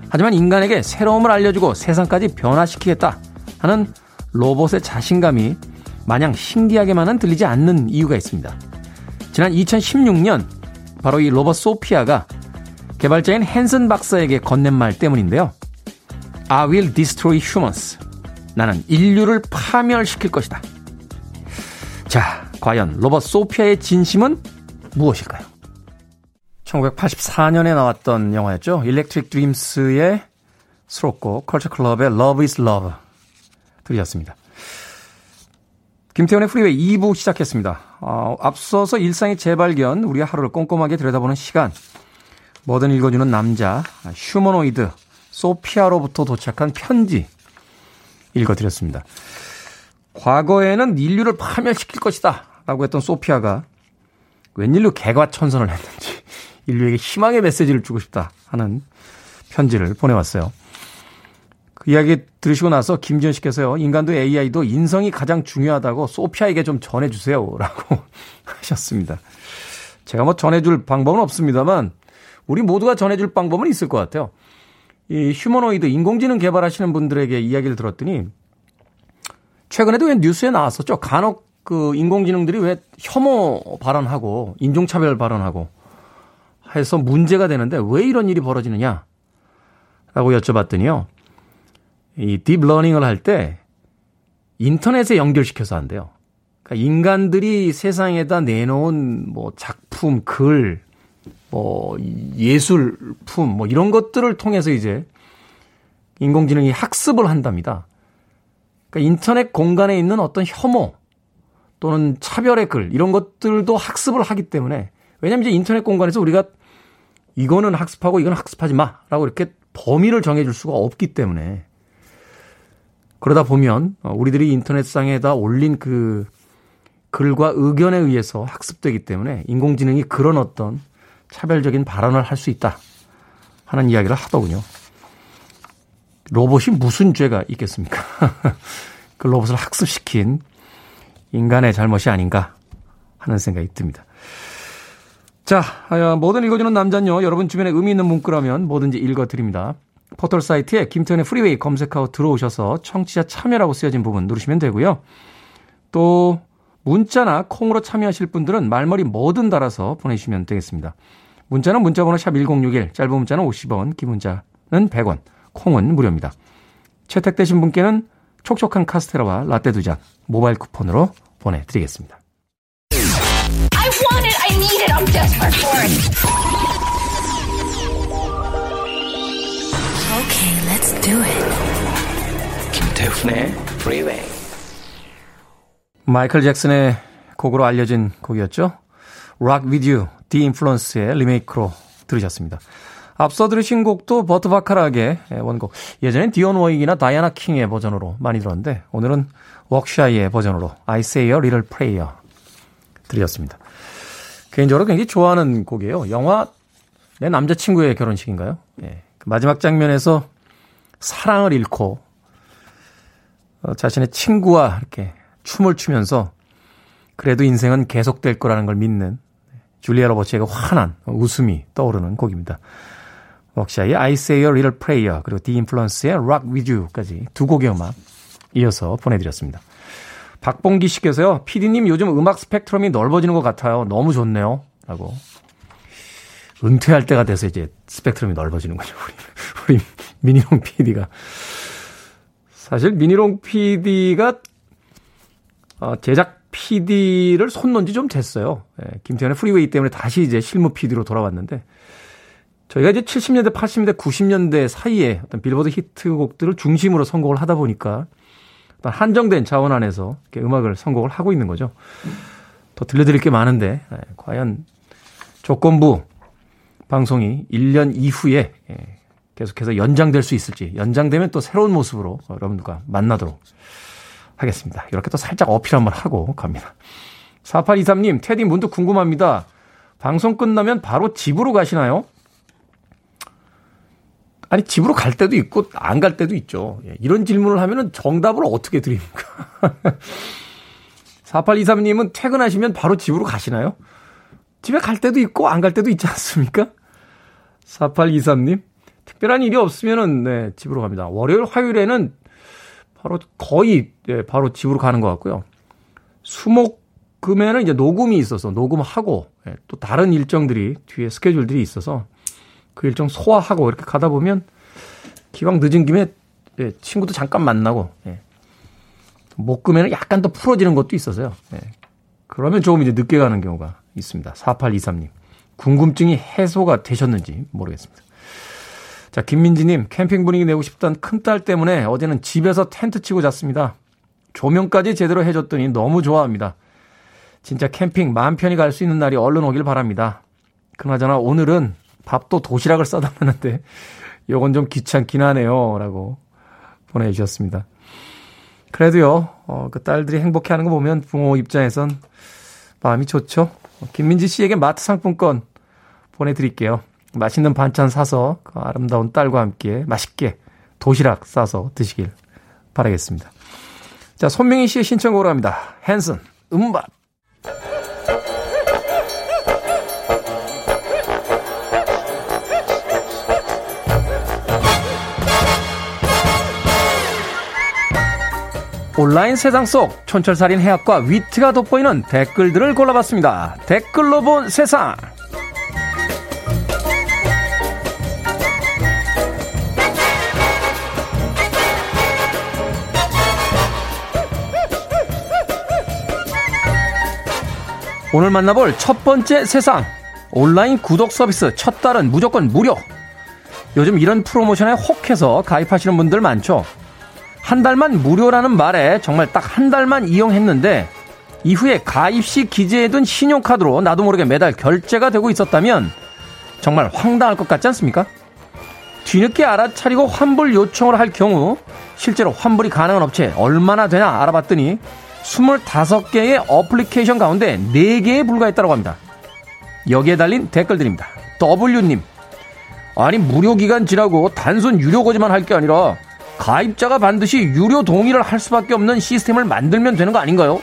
하지만 인간에게 새로움을 알려주고 세상까지 변화시키겠다 하는 로봇의 자신감이 마냥 신기하게만은 들리지 않는 이유가 있습니다. 지난 2016년 바로 이 로봇 소피아가 개발자인 핸슨 박사에게 건넨 말 때문인데요. I will destroy humans. 나는 인류를 파멸시킬 것이다. 자, 과연 로봇 소피아의 진심은 무엇일까요? 1984년에 나왔던 영화였죠. Electric Dreams의 수록곡 Culture Club의 Love is Love 들으셨습니다. 김태훈의 프리웨이 2부 시작했습니다. 어, 앞서서 일상의 재발견, 우리의 하루를 꼼꼼하게 들여다보는 시간. 뭐든 읽어주는 남자, 휴머노이드, 소피아로부터 도착한 편지 읽어드렸습니다. 과거에는 인류를 파멸시킬 것이다. 라고 했던 소피아가 웬일로 개과천선을 했는지 인류에게 희망의 메시지를 주고 싶다 하는 편지를 보내왔어요. 그 이야기 들으시고 나서 김지현 씨께서요, 인간도 AI도 인성이 가장 중요하다고 소피아에게 좀 전해주세요. 라고 하셨습니다. 제가 뭐 전해줄 방법은 없습니다만, 우리 모두가 전해줄 방법은 있을 것 같아요. 이 휴머노이드 인공지능 개발하시는 분들에게 이야기를 들었더니, 최근에도 왜 뉴스에 나왔었죠. 간혹 그 인공지능들이 왜 혐오 발언하고 인종차별 발언하고 해서 문제가 되는데 왜 이런 일이 벌어지느냐? 라고 여쭤봤더니요. 이 deep learning을 할 때 인터넷에 연결시켜서 한대요. 그러니까 인간들이 세상에다 내놓은 뭐 작품, 글, 뭐 예술품, 뭐 이런 것들을 통해서 이제 인공지능이 학습을 한답니다. 그러니까 인터넷 공간에 있는 어떤 혐오 또는 차별의 글 이런 것들도 학습을 하기 때문에 왜냐면 이제 인터넷 공간에서 우리가 이거는 학습하고 이건 학습하지 마라고 이렇게 범위를 정해줄 수가 없기 때문에 그러다 보면 어, 우리들이 인터넷상에다 올린 그 글과 의견에 의해서 학습되기 때문에 인공지능이 그런 어떤 차별적인 발언을 할 수 있다 하는 이야기를 하더군요. 로봇이 무슨 죄가 있겠습니까? 그 로봇을 학습시킨 인간의 잘못이 아닌가 하는 생각이 듭니다. 자, 뭐든 읽어주는 남자는요, 여러분 주변에 의미 있는 문구라면 뭐든지 읽어드립니다. 포털 사이트에 김태현의 프리웨이 검색하고 들어오셔서 청취자 참여라고 쓰여진 부분 누르시면 되고요. 또 문자나 콩으로 참여하실 분들은 말머리 뭐든 달아서 보내주시면 되겠습니다. 문자는 문자번호 샵 1061, 짧은 문자는 50원, 긴 문자는 100원, 콩은 무료입니다. 채택되신 분께는 촉촉한 카스테라와 라떼 두 잔 모바일 쿠폰으로 보내드리겠습니다. I want it, I need it, I'm desperate for it. Okay, let's do it. 김태훈의 Freeway. 마이클 잭슨의 곡으로 알려진 곡이었죠. Rock With You, The Influence의 리메이크로 들으셨습니다. 앞서 들으신 곡도 버트 바카락의 원곡. 예전엔 디온 워익이나 다이아나 킹의 버전으로 많이 들었는데 오늘은 웍샤이의 버전으로 I Say a Little Prayer 들으셨습니다. 개인적으로 굉장히 좋아하는 곡이에요. 영화 내 남자친구의 결혼식인가요? 예. 그 마지막 장면에서 사랑을 잃고 어, 자신의 친구와 이렇게 춤을 추면서 그래도 인생은 계속될 거라는 걸 믿는 줄리아 로버츠의 환한 웃음이 떠오르는 곡입니다. 웍샤의 I Say a Little Prayer 그리고 Influence의 Rock With You까지 두 곡의 음악 이어서 보내드렸습니다. 박봉기 씨께서요. 피디님 요즘 음악 스펙트럼이 넓어지는 것 같아요. 너무 좋네요. 라고. 은퇴할 때가 돼서 이제 스펙트럼이 넓어지는 거죠. 우리, 우리 미니롱 PD가. 사실 미니롱 PD가 어, 제작 PD를 손 놓은 지 좀 됐어요. 예, 김태현의 프리웨이 때문에 다시 이제 실무 PD로 돌아왔는데 저희가 이제 70년대, 80년대, 90년대 사이에 어떤 빌보드 히트곡들을 중심으로 선곡을 하다 보니까 어떤 한정된 자원 안에서 음악을 선곡을 하고 있는 거죠. 더 들려드릴 게 많은데 예, 과연 조건부 방송이 1년 이후에 예, 계속해서 연장될 수 있을지 연장되면 또 새로운 모습으로 여러분들과 만나도록 하겠습니다. 이렇게 또 살짝 어필 한번 하고 갑니다. 4823님, 테디 문득 궁금합니다. 방송 끝나면 바로 집으로 가시나요? 아니, 집으로 갈 때도 있고, 안 갈 때도 있죠. 예, 이런 질문을 하면은 정답을 어떻게 드립니까? 4823님은 퇴근하시면 바로 집으로 가시나요? 집에 갈 때도 있고, 안 갈 때도 있지 않습니까? 4823님, 특별한 일이 없으면은, 네, 집으로 갑니다. 월요일, 화요일에는 바로 거의 예, 바로 집으로 가는 것 같고요. 수목 금에는 이제 녹음이 있어서 녹음하고 예, 또 다른 일정들이 뒤에 스케줄들이 있어서 그 일정 소화하고 이렇게 가다 보면 기왕 늦은 김에 예, 친구도 잠깐 만나고 예. 목금에는 약간 더 풀어지는 것도 있어서요. 예. 그러면 조금 이제 늦게 가는 경우가 있습니다. 4823님. 궁금증이 해소가 되셨는지 모르겠습니다. 자, 김민지님, 캠핑 분위기 내고 싶던 큰딸 때문에 어제는 집에서 텐트 치고 잤습니다. 조명까지 제대로 해줬더니 너무 좋아합니다. 진짜 캠핑 마음 편히 갈 수 있는 날이 얼른 오길 바랍니다. 그나저나 오늘은 밥도 도시락을 싸달라는데 요건 좀 귀찮긴 하네요. 라고 보내주셨습니다. 그래도요, 어, 그 딸들이 행복해 하는 거 보면 부모 입장에선 마음이 좋죠. 김민지 씨에게 마트 상품권 보내드릴게요. 맛있는 반찬 사서 그 아름다운 딸과 함께 맛있게 도시락 싸서 드시길 바라겠습니다. 자, 손명희 씨의 신청곡으로 합니다. 헨슨, 음밥. 온라인 세상 속 촌철살인 해학과 위트가 돋보이는 댓글들을 골라봤습니다. 댓글로 본 세상. 오늘 만나볼 첫 번째 세상. 온라인 구독 서비스 첫 달은 무조건 무료. 요즘 이런 프로모션에 혹해서 가입하시는 분들 많죠. 한 달만 무료라는 말에 정말 딱 한 달만 이용했는데 이후에 가입 시 기재해둔 신용카드로 나도 모르게 매달 결제가 되고 있었다면 정말 황당할 것 같지 않습니까? 뒤늦게 알아차리고 환불 요청을 할 경우 실제로 환불이 가능한 업체 얼마나 되나 알아봤더니 25개의 어플리케이션 가운데 4개에 불과했다고 합니다. 여기에 달린 댓글들입니다. W님. 아니, 무료 기간 지나고 단순 유료 거지만 할 게 아니라 가입자가 반드시 유료 동의를 할 수밖에 없는 시스템을 만들면 되는 거 아닌가요?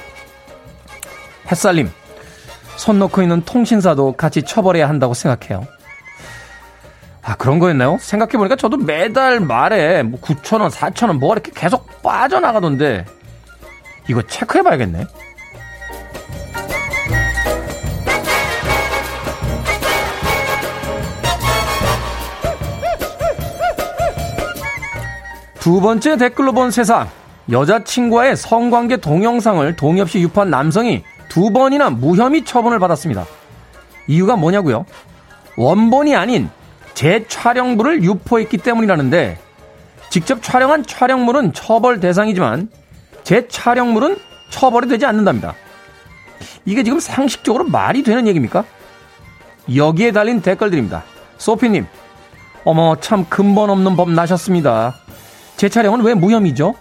햇살님. 손 놓고 있는 통신사도 같이 처벌해야 한다고 생각해요. 아, 그런 거였나요? 생각해보니까 저도 매달 말에 뭐 9,000원, 4,000원 뭐가 이렇게 계속 빠져나가던데 이거 체크해봐야겠네. 두 번째 댓글로 본 세상. 여자친구와의 성관계 동영상을 동의 없이 유포한 남성이 두 번이나 무혐의 처분을 받았습니다. 이유가 뭐냐고요? 원본이 아닌 재촬영물을 유포했기 때문이라는데 직접 촬영한 촬영물은 처벌 대상이지만 제 촬영물은 처벌이 되지 않는답니다. 이게 지금 상식적으로 말이 되는 얘기입니까? 여기에 달린 댓글들입니다. 소피님, 어머, 참 근본 없는 법 나셨습니다. 제 촬영은 왜 무혐의죠?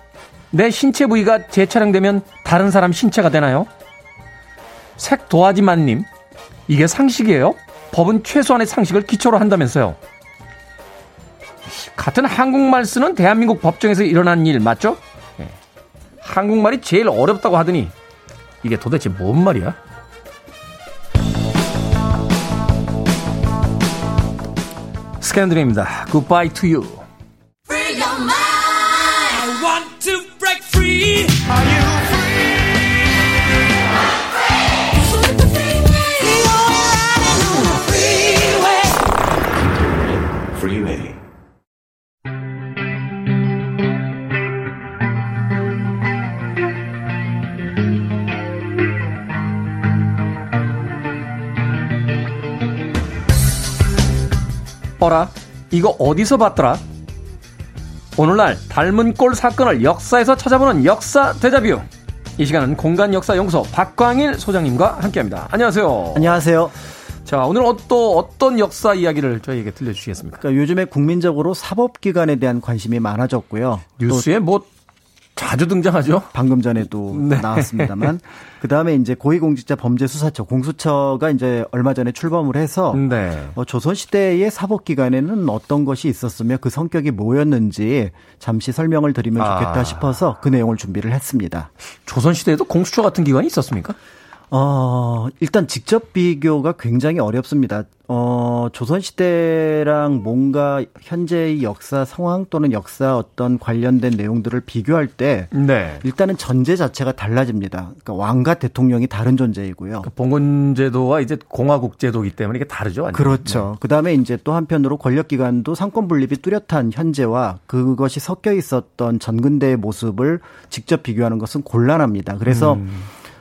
내 신체 부위가 재촬영되면 다른 사람 신체가 되나요? 색 도화지만님, 이게 상식이에요? 법은 최소한의 상식을 기초로 한다면서요. 같은 한국말 쓰는 대한민국 법정에서 일어난 일 맞죠? 한국말이 제일 어렵다고 하더니 이게 도대체 뭔 말이야? 스캔들입니다. Goodbye to you. 어라? 이거 어디서 봤더라? 오늘날 닮은 꼴 사건을 역사에서 찾아보는 역사 대자뷰. 이 시간은 공간 역사 연구소 박광일 소장님과 함께합니다. 안녕하세요. 안녕하세요. 자, 오늘 또 어떤 역사 이야기를 저희에게 들려주시겠습니까? 그러니까 요즘에 국민적으로 사법기관에 대한 관심이 많아졌고요. 뉴스에 뭐 자주 등장하죠. 방금 전에도 네. 나왔습니다만 그 다음에 이제 고위공직자 범죄수사처 공수처가 이제 얼마 전에 출범을 해서 네. 어, 조선 시대의 사법 기관에는 어떤 것이 있었으며 그 성격이 뭐였는지 잠시 설명을 드리면 좋겠다 아. 싶어서 그 내용을 준비를 했습니다. 조선 시대에도 공수처 같은 기관이 있었습니까? 어, 일단 직접 비교가 굉장히 어렵습니다. 어, 조선시대랑 뭔가 현재의 역사 상황 또는 역사 어떤 관련된 내용들을 비교할 때 네. 일단은 전제 자체가 달라집니다. 그러니까 왕과 대통령이 다른 존재이고요. 그러니까 봉건제도와 이제 공화국제도이기 때문에 이게 다르죠. 완전. 그렇죠. 네. 그다음에 이제 또 한편으로 권력기관도 상권 분립이 뚜렷한 현재와 그것이 섞여 있었던 전근대의 모습을 직접 비교하는 것은 곤란합니다. 그래서 음.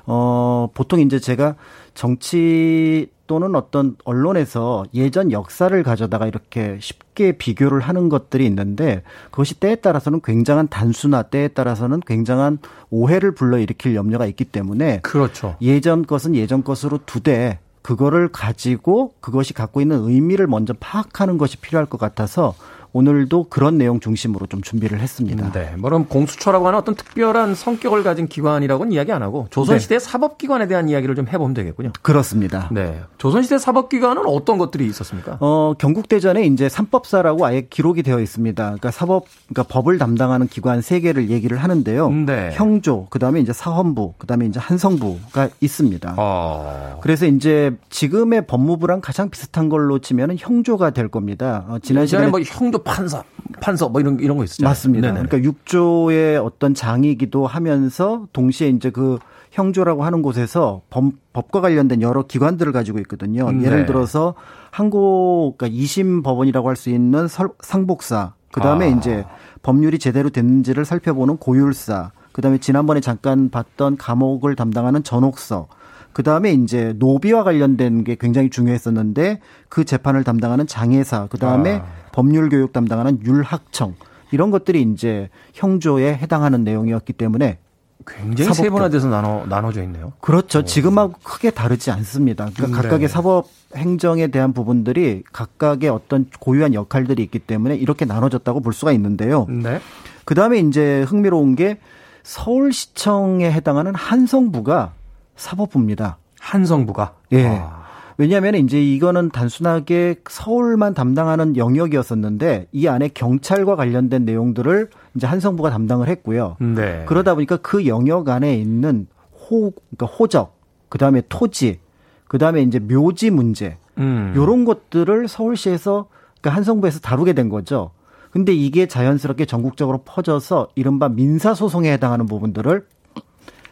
어, 보통 이제 제가 정치 또는 어떤 언론에서 예전 역사를 가져다가 이렇게 쉽게 비교를 하는 것들이 있는데 그것이 때에 따라서는 굉장한 단순화 때에 따라서는 굉장한 오해를 불러일으킬 염려가 있기 때문에 그렇죠. 예전 것은 예전 것으로 두되 그거를 가지고 그것이 갖고 있는 의미를 먼저 파악하는 것이 필요할 것 같아서 오늘도 그런 내용 중심으로 좀 준비를 했습니다. 네. 뭐럼 공수처라고 하는 어떤 특별한 성격을 가진 기관이라고는 이야기 안 하고 조선시대 네. 사법기관에 대한 이야기를 좀 해보면 되겠군요. 그렇습니다. 네. 조선시대 사법기관은 어떤 것들이 있었습니까? 어, 경국대전에 이제 삼법사라고 아예 기록이 되어 있습니다. 그러니까 사법, 그러니까 법을 담당하는 기관 세 개를 얘기를 하는데요. 네. 형조, 그 다음에 이제 사헌부, 그 다음에 이제 한성부가 있습니다. 어. 그래서 이제 지금의 법무부랑 가장 비슷한 걸로 치면은 형조가 될 겁니다. 어, 지난 시간에 뭐 형조 또 판사, 판서 뭐 이런 이런 거 있었죠. 맞습니다. 네네. 그러니까 육조의 어떤 장이기도 하면서 동시에 이제 그 형조라고 하는 곳에서 법, 법과 관련된 여러 기관들을 가지고 있거든요. 음, 네. 예를 들어서 한국 그러니까 2심 법원이라고 할 수 있는 설, 상복사, 그다음에 아. 이제 법률이 제대로 됐는지를 살펴보는 고율사, 그다음에 지난번에 잠깐 봤던 감옥을 담당하는 전옥서, 그 다음에 이제 노비와 관련된 게 굉장히 중요했었는데 그 재판을 담당하는 장애사, 그 다음에 아. 법률 교육 담당하는 율학청 이런 것들이 이제 형조에 해당하는 내용이었기 때문에 굉장히 세분화돼서 나눠 나눠져 있네요. 그렇죠. 오. 지금하고 크게 다르지 않습니다. 그러니까 네. 각각의 사법 행정에 대한 부분들이 각각의 어떤 고유한 역할들이 있기 때문에 이렇게 나눠졌다고 볼 수가 있는데요. 네. 그 다음에 이제 흥미로운 게 서울시청에 해당하는 한성부가 사법부입니다. 한성부가? 예. 아. 왜냐하면 이제 이거는 단순하게 서울만 담당하는 영역이었었는데 이 안에 경찰과 관련된 내용들을 이제 한성부가 담당을 했고요. 네. 그러다 보니까 그 영역 안에 있는 호, 그러니까 호적, 그 다음에 토지, 그 다음에 이제 묘지 문제, 음. 요런 것들을 서울시에서 그러니까 한성부에서 다루게 된 거죠. 근데 이게 자연스럽게 전국적으로 퍼져서 이른바 민사소송에 해당하는 부분들을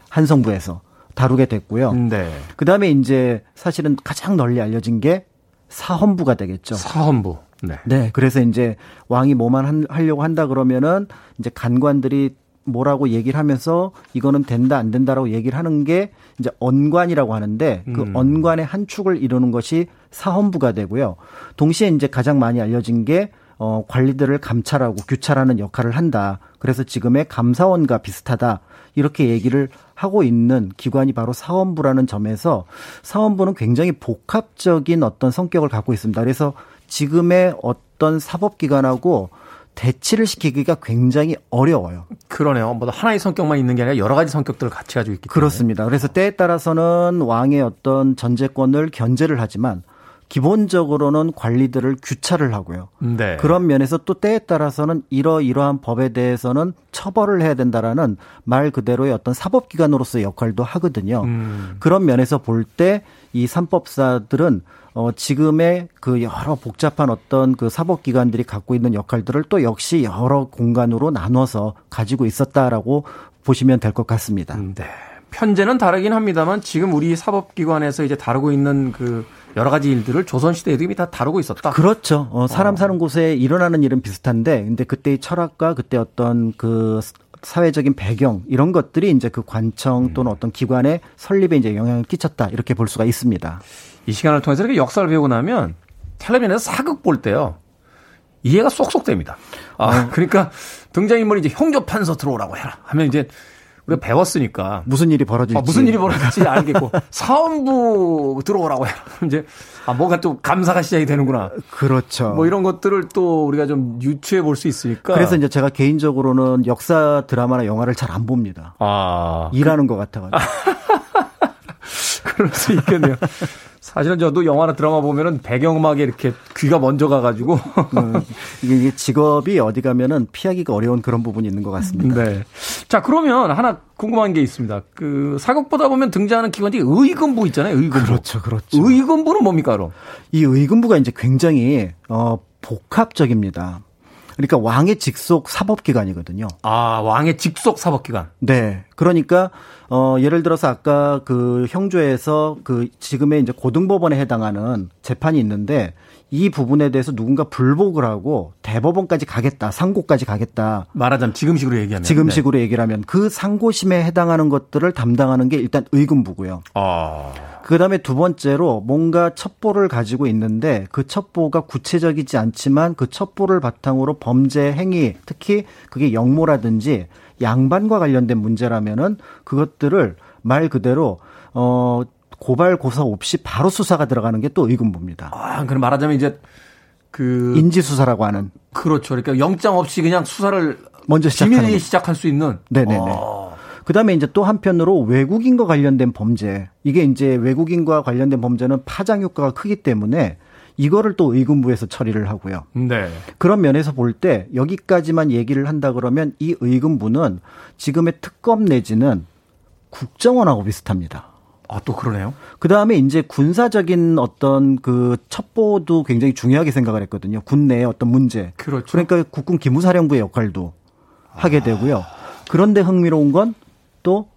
한성부에서 다루게 됐고요. 네. 그 다음에 이제 사실은 가장 널리 알려진 게 사헌부가 되겠죠. 사헌부. 네. 네. 그래서 이제 왕이 뭐만 한, 하려고 한다 그러면은 이제 간관들이 뭐라고 얘기를 하면서 이거는 된다 안 된다라고 얘기를 하는 게 이제 언관이라고 하는데 그 음. 언관의 한 축을 이루는 것이 사헌부가 되고요. 동시에 이제 가장 많이 알려진 게 어, 관리들을 감찰하고 규찰하는 역할을 한다. 그래서 지금의 감사원과 비슷하다. 이렇게 얘기를 하고 있는 기관이 바로 사원부라는 점에서 사원부는 굉장히 복합적인 어떤 성격을 갖고 있습니다. 그래서 지금의 어떤 사법기관하고 대치를 시키기가 굉장히 어려워요. 그러네요. 뭐 하나의 성격만 있는 게 아니라 여러 가지 성격들을 같이 가지고 있기 때문에. 그렇습니다. 그래서 때에 따라서는 왕의 어떤 전제권을 견제를 하지만 기본적으로는 관리들을 규찰을 하고요. 네. 그런 면에서 또 때에 따라서는 이러이러한 법에 대해서는 처벌을 해야 된다라는 말 그대로의 어떤 사법기관으로서의 역할도 하거든요. 음. 그런 면에서 볼 때 이 삼법사들은 어, 지금의 그 여러 복잡한 어떤 그 사법기관들이 갖고 있는 역할들을 또 역시 여러 공간으로 나눠서 가지고 있었다라고 보시면 될 것 같습니다. 음, 네. 편제는 다르긴 합니다만 지금 우리 사법기관에서 이제 다루고 있는 그 여러 가지 일들을 조선시대에도 이미 다 다루고 있었다. 그렇죠. 어, 사람 어. 사는 곳에 일어나는 일은 비슷한데, 근데 그때의 철학과 그때 어떤 그 사회적인 배경 이런 것들이 이제 그 관청 음. 또는 어떤 기관의 설립에 이제 영향을 끼쳤다 이렇게 볼 수가 있습니다. 이 시간을 통해서 이렇게 역사를 배우고 나면 텔레비전에서 사극 볼 때요. 이해가 쏙쏙 됩니다. 아, 어. 그러니까 등장인물이 이제 형조 판서 들어오라고 해라 하면 이제 우리가 배웠으니까 무슨 일이 벌어질지 아, 무슨 일이 벌어질지 알겠고 사원부 들어오라고 해라. 이제 아 뭐가 또 감사가 시작이 되는구나. 그렇죠. 뭐 이런 것들을 또 우리가 좀 유추해 볼 수 있으니까. 그래서 이제 제가 개인적으로는 역사 드라마나 영화를 잘 안 봅니다. 아 일하는 것 같아가지고. 그럴 수 있겠네요. 사실은 저도 영화나 드라마 보면은 배경음악에 이렇게 귀가 먼저 가가지고 음, 이게 직업이 어디 가면은 피하기가 어려운 그런 부분이 있는 것 같습니다. 네. 자 그러면 하나 궁금한 게 있습니다. 그 사극보다 보면 등장하는 기관이 의금부 있잖아요. 의금부. 그렇죠, 그렇죠. 의금부는 뭡니까 그럼? 이 의금부가 이제 굉장히 어 복합적입니다. 그러니까 왕의 직속 사법기관이거든요. 아, 왕의 직속 사법기관. 네. 그러니까 어 예를 들어서 아까 그 형조에서 그 지금의 이제 고등법원에 해당하는 재판이 있는데 이 부분에 대해서 누군가 불복을 하고 대법원까지 가겠다, 상고까지 가겠다. 말하자면 지금식으로 얘기하면 지금식으로 네. 얘기를 하면 그 상고심에 해당하는 것들을 담당하는 게 일단 의금부고요. 아. 그다음에 두 번째로 뭔가 첩보를 가지고 있는데 그 첩보가 구체적이지 않지만 그 첩보를 바탕으로 범죄 행위, 특히 그게 영모라든지 양반과 관련된 문제라면은 그것들을 말 그대로 어 고발 고사 없이 바로 수사가 들어가는 게 또 의금부입니다. 아, 그럼 말하자면 이제 그 인지 수사라고 하는 그렇죠. 그러니까 영장 없이 그냥 수사를 먼저 시작하는 시작할 수 있는 네네네. 아. 그다음에 이제 또 한편으로 외국인과 관련된 범죄 이게 이제 외국인과 관련된 범죄는 파장 효과가 크기 때문에 이거를 또 의금부에서 처리를 하고요. 네. 그런 면에서 볼 때 여기까지만 얘기를 한다 그러면 이 의금부는 지금의 특검 내지는 국정원하고 비슷합니다. 아, 또 그러네요. 그 다음에 이제 군사적인 어떤 그 첩보도 굉장히 중요하게 생각을 했거든요. 군 내의 어떤 문제. 그렇죠. 그러니까 국군 기무사령부의 역할도 아. 하게 되고요. 그런데 흥미로운 건 또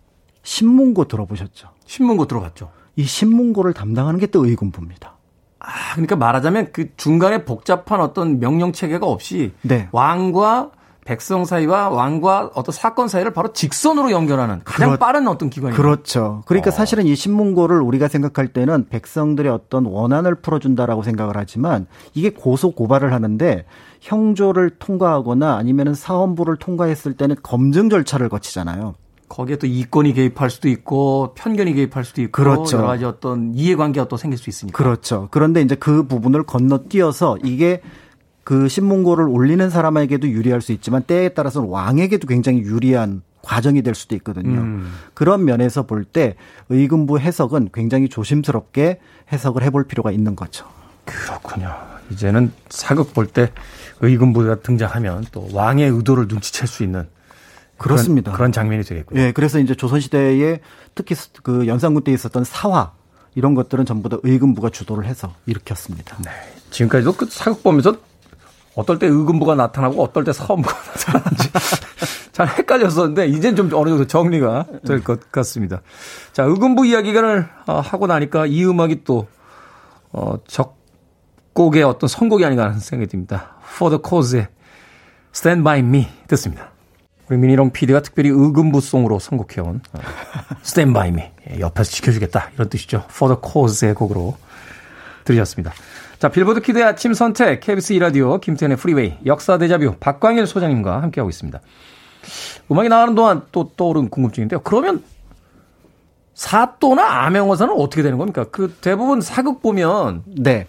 신문고 들어보셨죠? 신문고 들어봤죠. 이 신문고를 담당하는 게 또 의군부입니다. 아, 그러니까 말하자면 그 중간에 복잡한 어떤 명령 체계가 없이 네. 왕과 백성 사이와 왕과 어떤 사건 사이를 바로 직선으로 연결하는 가장 그렇, 빠른 어떤 기관이에요. 그렇죠. 그러니까 어. 사실은 이 신문고를 우리가 생각할 때는 백성들의 어떤 원한을 풀어준다라고 생각을 하지만 이게 고소 고발을 하는데 형조를 통과하거나 아니면 사헌부를 통과했을 때는 검증 절차를 거치잖아요. 거기에 또 이권이 개입할 수도 있고 편견이 개입할 수도 있고 그렇죠. 여러 가지 어떤 이해관계가 또 생길 수 있으니까. 그렇죠. 그런데 이제 그 부분을 건너뛰어서 이게 그 신문고를 올리는 사람에게도 유리할 수 있지만 때에 따라서는 왕에게도 굉장히 유리한 과정이 될 수도 있거든요. 음. 그런 면에서 볼 때 의금부 해석은 굉장히 조심스럽게 해석을 해볼 필요가 있는 거죠. 그렇군요. 이제는 사극 볼 때 의금부가 등장하면 또 왕의 의도를 눈치챌 수 있는 그렇습니다. 그런, 그런 장면이 되겠고요. 예, 그래서 이제 조선시대에 특히 그 연산군 때 있었던 사화 이런 것들은 전부 다 의금부가 주도를 해서 일으켰습니다. 네. 지금까지도 그 사극 보면서 어떨 때 의금부가 나타나고 어떨 때 사원부가 나타나는지 잘 헷갈렸었는데 이제는 좀 어느 정도 정리가 될 것 같습니다. 자, 의금부 이야기를 어, 하고 나니까 이 음악이 또 어, 적격의 어떤 선곡이 아닌가 하는 생각이 듭니다. For the Cause의 Stand By Me 듣습니다. 우리 미니롱 PD가 특별히 의금부송으로 선곡해온 Stand By Me 옆에서 지켜주겠다 이런 뜻이죠. For the Cause의 곡으로 들으셨습니다. 자 빌보드 키드의 아침 선택 KBS 2라디오 김태현의 프리웨이 역사 데자뷰 박광일 소장님과 함께하고 있습니다. 음악이 나가는 동안 또 떠오른 궁금증인데요. 그러면 사또나 암행어사는 어떻게 되는 겁니까? 그 대부분 사극 보면 네.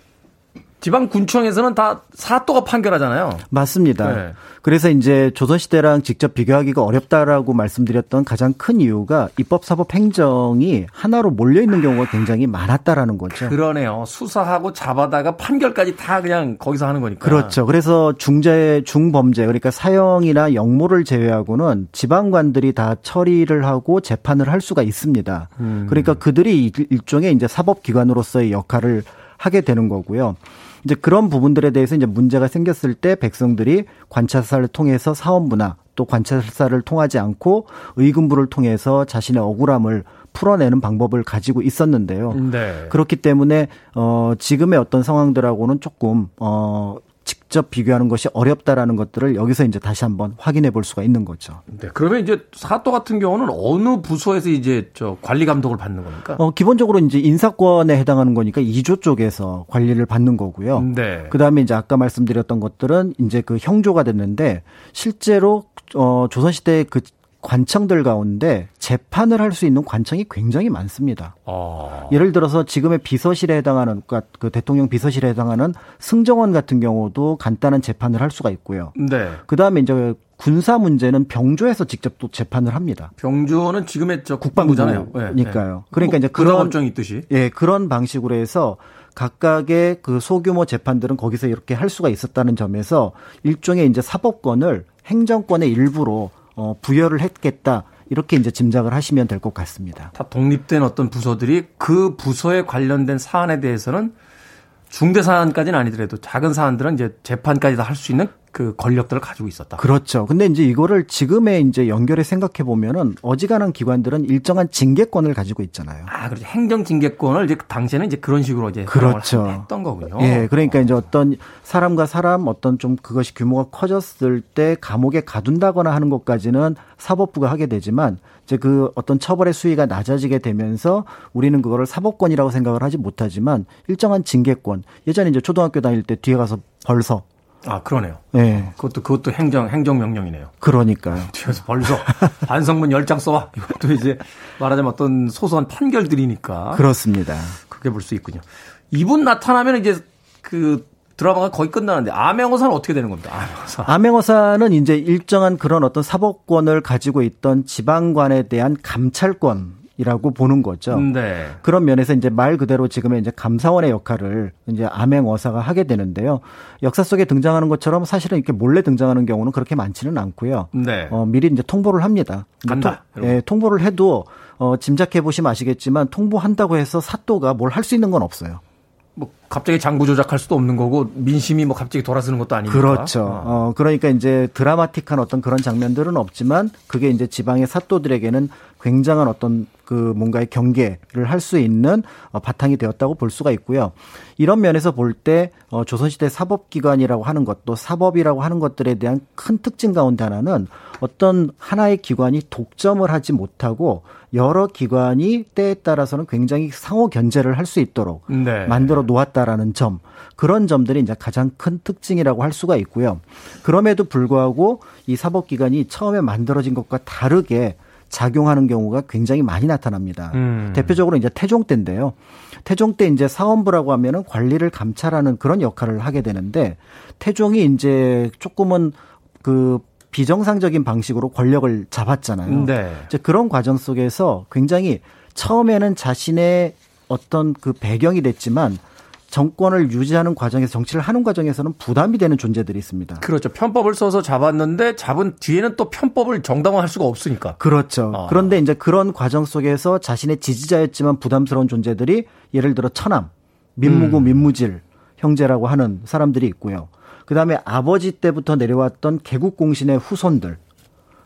지방 군청에서는 다 사또가 판결하잖아요. 맞습니다. 네. 그래서 이제 조선시대랑 직접 비교하기가 어렵다라고 말씀드렸던 가장 큰 이유가 입법, 사법, 행정이 하나로 몰려 있는 경우가 굉장히 많았다라는 거죠. 그러네요. 수사하고 잡아다가 판결까지 다 그냥 거기서 하는 거니까. 그렇죠. 그래서 중재, 중범죄 그러니까 사형이나 영모를 제외하고는 지방관들이 다 처리를 하고 재판을 할 수가 있습니다. 음. 그러니까 그들이 일종의 이제 사법기관으로서의 역할을 하게 되는 거고요. 이제 그런 부분들에 대해서 이제 문제가 생겼을 때 백성들이 관찰사를 통해서 사원부나 또 관찰사를 통하지 않고 의금부를 통해서 자신의 억울함을 풀어내는 방법을 가지고 있었는데요. 네. 그렇기 때문에 어 지금의 어떤 상황들하고는 조금 어 직접 비교하는 것이 어렵다라는 것들을 여기서 이제 다시 한번 확인해 볼 수가 있는 거죠. 네. 그러면 이제 사또 같은 경우는 어느 부서에서 이제 저 관리 감독을 받는 겁니까? 어, 기본적으로 이제 인사권에 해당하는 거니까 2조 쪽에서 관리를 받는 거고요. 네. 그다음에 이제 아까 말씀드렸던 것들은 이제 그 형조가 됐는데 실제로 어 조선 시대 그 관청들 가운데 재판을 할 수 있는 관청이 굉장히 많습니다. 어. 예를 들어서 지금의 비서실에 해당하는 그러니까 그 대통령 비서실에 해당하는 승정원 같은 경우도 간단한 재판을 할 수가 있고요. 네. 그다음에 이제 군사 문제는 병조에서 직접 또 재판을 합니다. 병조는 지금의 저 국방부잖아요. 그러니까요. 네. 그러니까 이제 그런 법정 있듯이. 예, 그런 방식으로 해서 각각의 그 소규모 재판들은 거기서 이렇게 할 수가 있었다는 점에서 일종의 이제 사법권을 행정권의 일부로 어, 부여를 했겠다. 이렇게 이제 짐작을 하시면 될 것 같습니다. 다 독립된 어떤 부서들이 그 부서에 관련된 사안에 대해서는 중대 사안까지는 아니더라도 작은 사안들은 이제 재판까지도 할수 있는 그 권력들을 가지고 있었다. 그렇죠. 근데 이제 이거를 지금의 이제 연결해 생각해 보면은 어지간한 기관들은 일정한 징계권을 가지고 있잖아요. 아, 그렇죠. 행정 징계권을 이제 당시에는 이제 그런 식으로 이제 그렇죠. 했던 거군요. 예, 그러니까 이제 어떤 사람과 사람 어떤 좀 그것이 규모가 커졌을 때 감옥에 가둔다거나 하는 것까지는 사법부가 하게 되지만 이제 그 어떤 처벌의 수위가 낮아지게 되면서 우리는 그거를 사법권이라고 생각을 하지 못하지만 일정한 징계권 예전에 이제 초등학교 다닐 때 뒤에 가서 벌써 아, 그러네요. 네. 그것도, 그것도 행정, 행정 명령이네요. 그러니까요. 뒤에서 벌써 반성문 10장 써와. 이것도 이제 말하자면 어떤 소소한 판결들이니까. 그렇습니다. 그렇게 볼 수 있군요. 이분 나타나면 이제 그 드라마가 거의 끝나는데 암행어사는 어떻게 되는 겁니다? 암행어사. 암행어사는 이제 일정한 그런 어떤 사법권을 가지고 있던 지방관에 대한 감찰권 이라고 보는 거죠. 네. 그런 면에서 이제 말 그대로 지금의 이제 감사원의 역할을 이제 암행어사가 하게 되는데요. 역사 속에 등장하는 것처럼 사실은 이렇게 몰래 등장하는 경우는 그렇게 많지는 않고요. 네. 어, 미리 이제 통보를 합니다. 간다. 통, 예, 통보를 해도 어, 짐작해 보시면 아시겠지만 통보한다고 해서 사또가 뭘 할 수 있는 건 없어요. 뭐 갑자기 장부 조작할 수도 없는 거고 민심이 뭐 갑자기 돌아서는 것도 아니니까. 그렇죠. 어. 어 그러니까 이제 드라마틱한 어떤 그런 장면들은 없지만 그게 이제 지방의 사또들에게는 굉장한 어떤 그 뭔가의 경계를 할 수 있는 어, 바탕이 되었다고 볼 수가 있고요. 이런 면에서 볼때 어, 조선시대 사법기관이라고 하는 것도 사법이라고 하는 것들에 대한 큰 특징 가운데 하나는 어떤 하나의 기관이 독점을 하지 못하고 여러 기관이 때에 따라서는 굉장히 상호 견제를 할 수 있도록 네. 만들어 놓았다라는 점 그런 점들이 이제 가장 큰 특징이라고 할 수가 있고요. 그럼에도 불구하고 이 사법기관이 처음에 만들어진 것과 다르게 작용하는 경우가 굉장히 많이 나타납니다. 음. 대표적으로 이제 태종 때인데요. 태종 때 이제 사원부라고 하면은 관리를 감찰하는 그런 역할을 하게 되는데 태종이 이제 조금은 그 비정상적인 방식으로 권력을 잡았잖아요. 네. 이제 그런 과정 속에서 굉장히 처음에는 자신의 어떤 그 배경이 됐지만 정권을 유지하는 과정에서 정치를 하는 과정에서는 부담이 되는 존재들이 있습니다. 그렇죠. 편법을 써서 잡았는데 잡은 뒤에는 또 편법을 정당화할 수가 없으니까. 그렇죠. 아. 그런데 이제 그런 과정 속에서 자신의 지지자였지만 부담스러운 존재들이 예를 들어 처남, 민무구, 음. 민무질 형제라고 하는 사람들이 있고요. 그 다음에 아버지 때부터 내려왔던 개국 공신의 후손들.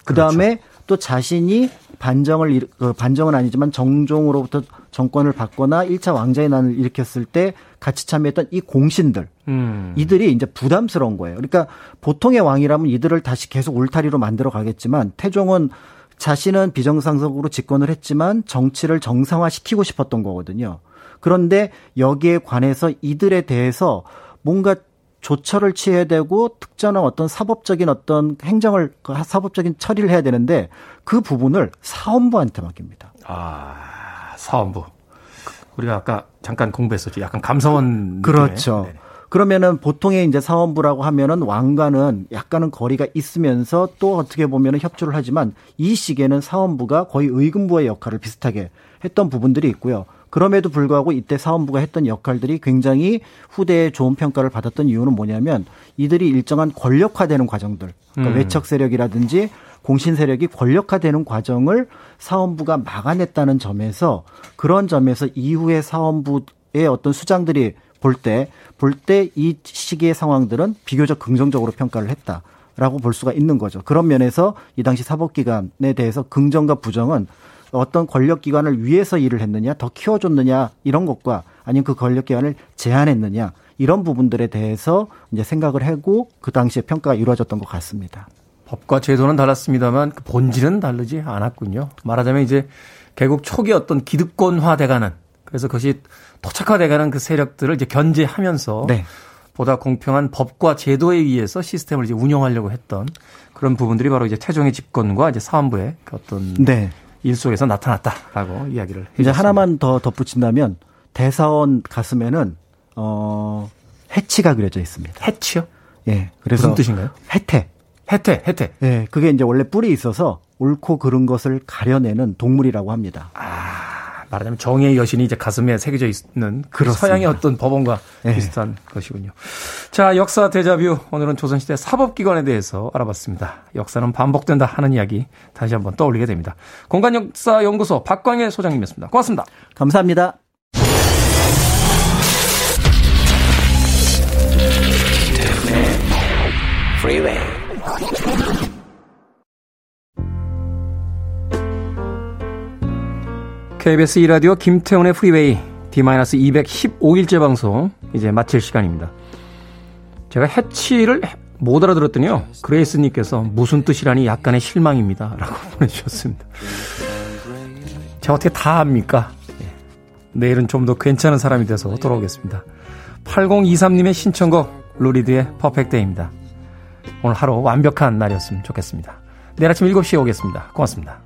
그 다음에 그렇죠. 또 자신이 반정을 그 반정은 아니지만 정종으로부터 정권을 받거나 1차 왕자의 난을 일으켰을 때 같이 참여했던 이 공신들 음. 이들이 이제 부담스러운 거예요. 그러니까 보통의 왕이라면 이들을 다시 계속 울타리로 만들어 가겠지만 태종은 자신은 비정상적으로 집권을 했지만 정치를 정상화시키고 싶었던 거거든요. 그런데 여기에 관해서 이들에 대해서 뭔가 조처를 취해야 되고 특정한 어떤 사법적인 어떤 행정을 그 사법적인 처리를 해야 되는데 그 부분을 사원부한테 맡깁니다. 아 사원부. 우리가 아까 잠깐 공부했었죠. 약간 감사원 그렇죠. 네 그러면은 보통의 이제 사원부라고 하면은 왕과는 약간은 거리가 있으면서 또 어떻게 보면은 협조를 하지만 이 시기에는 사원부가 거의 의금부의 역할을 비슷하게 했던 부분들이 있고요. 그럼에도 불구하고 이때 사원부가 했던 역할들이 굉장히 후대에 좋은 평가를 받았던 이유는 뭐냐면 이들이 일정한 권력화되는 과정들, 그러니까 음. 외척 세력이라든지 공신 세력이 권력화되는 과정을 사원부가 막아냈다는 점에서 그런 점에서 이후에 사원부의 어떤 수장들이 볼 때 볼 때 이 시기의 상황들은 비교적 긍정적으로 평가를 했다 라고 볼 수가 있는 거죠. 그런 면에서 이 당시 사법기관에 대해서 긍정과 부정은 어떤 권력기관을 위해서 일을 했느냐, 더 키워줬느냐, 이런 것과 아니면 그 권력기관을 제한했느냐, 이런 부분들에 대해서 이제 생각을 하고 그 당시에 평가가 이루어졌던 것 같습니다. 법과 제도는 달랐습니다만 그 본질은 다르지 않았군요. 말하자면 이제 개국 초기 어떤 기득권화돼가는 그래서 그것이 토착화돼가는 그 세력들을 이제 견제하면서 네. 보다 공평한 법과 제도에 의해서 시스템을 이제 운영하려고 했던 그런 부분들이 바로 이제 최종의 집권과 이제 사안부의 그 어떤 네. 일 속에서 나타났다라고 이야기를. 이제 하나만 더 덧붙인다면 대사원 가슴에는 어 해치가 그려져 있습니다. 해치요? 예. 그래서 무슨 뜻인가요? 해태. 해태, 해태. 예. 그게 이제 원래 뿔이 있어서 옳고 그른 것을 가려내는 동물이라고 합니다. 아, 말하자면 정의의 여신이 이제 가슴에 새겨져 있는 그 서양의 어떤 법원과 네. 비슷한 것이군요. 자, 역사 대자뷰. 오늘은 조선시대 사법기관에 대해서 알아봤습니다. 역사는 반복된다 하는 이야기 다시 한번 떠올리게 됩니다. 공간역사연구소 박광일 소장님이었습니다. 고맙습니다. 감사합니다. KBS 2라디오 김태훈의 프리웨이 D-215일째 방송 이제 마칠 시간입니다. 제가 해치를 못 알아들었더니요. 그레이스님께서 무슨 뜻이라니 약간의 실망입니다. 라고 보내주셨습니다. 제가 어떻게 다 압니까? 예. 내일은 좀 더 괜찮은 사람이 돼서 돌아오겠습니다. 8023님의 신청곡 루 리드의 Perfect Day입니다. 오늘 하루 완벽한 날이었으면 좋겠습니다. 내일 아침 7시에 오겠습니다. 고맙습니다.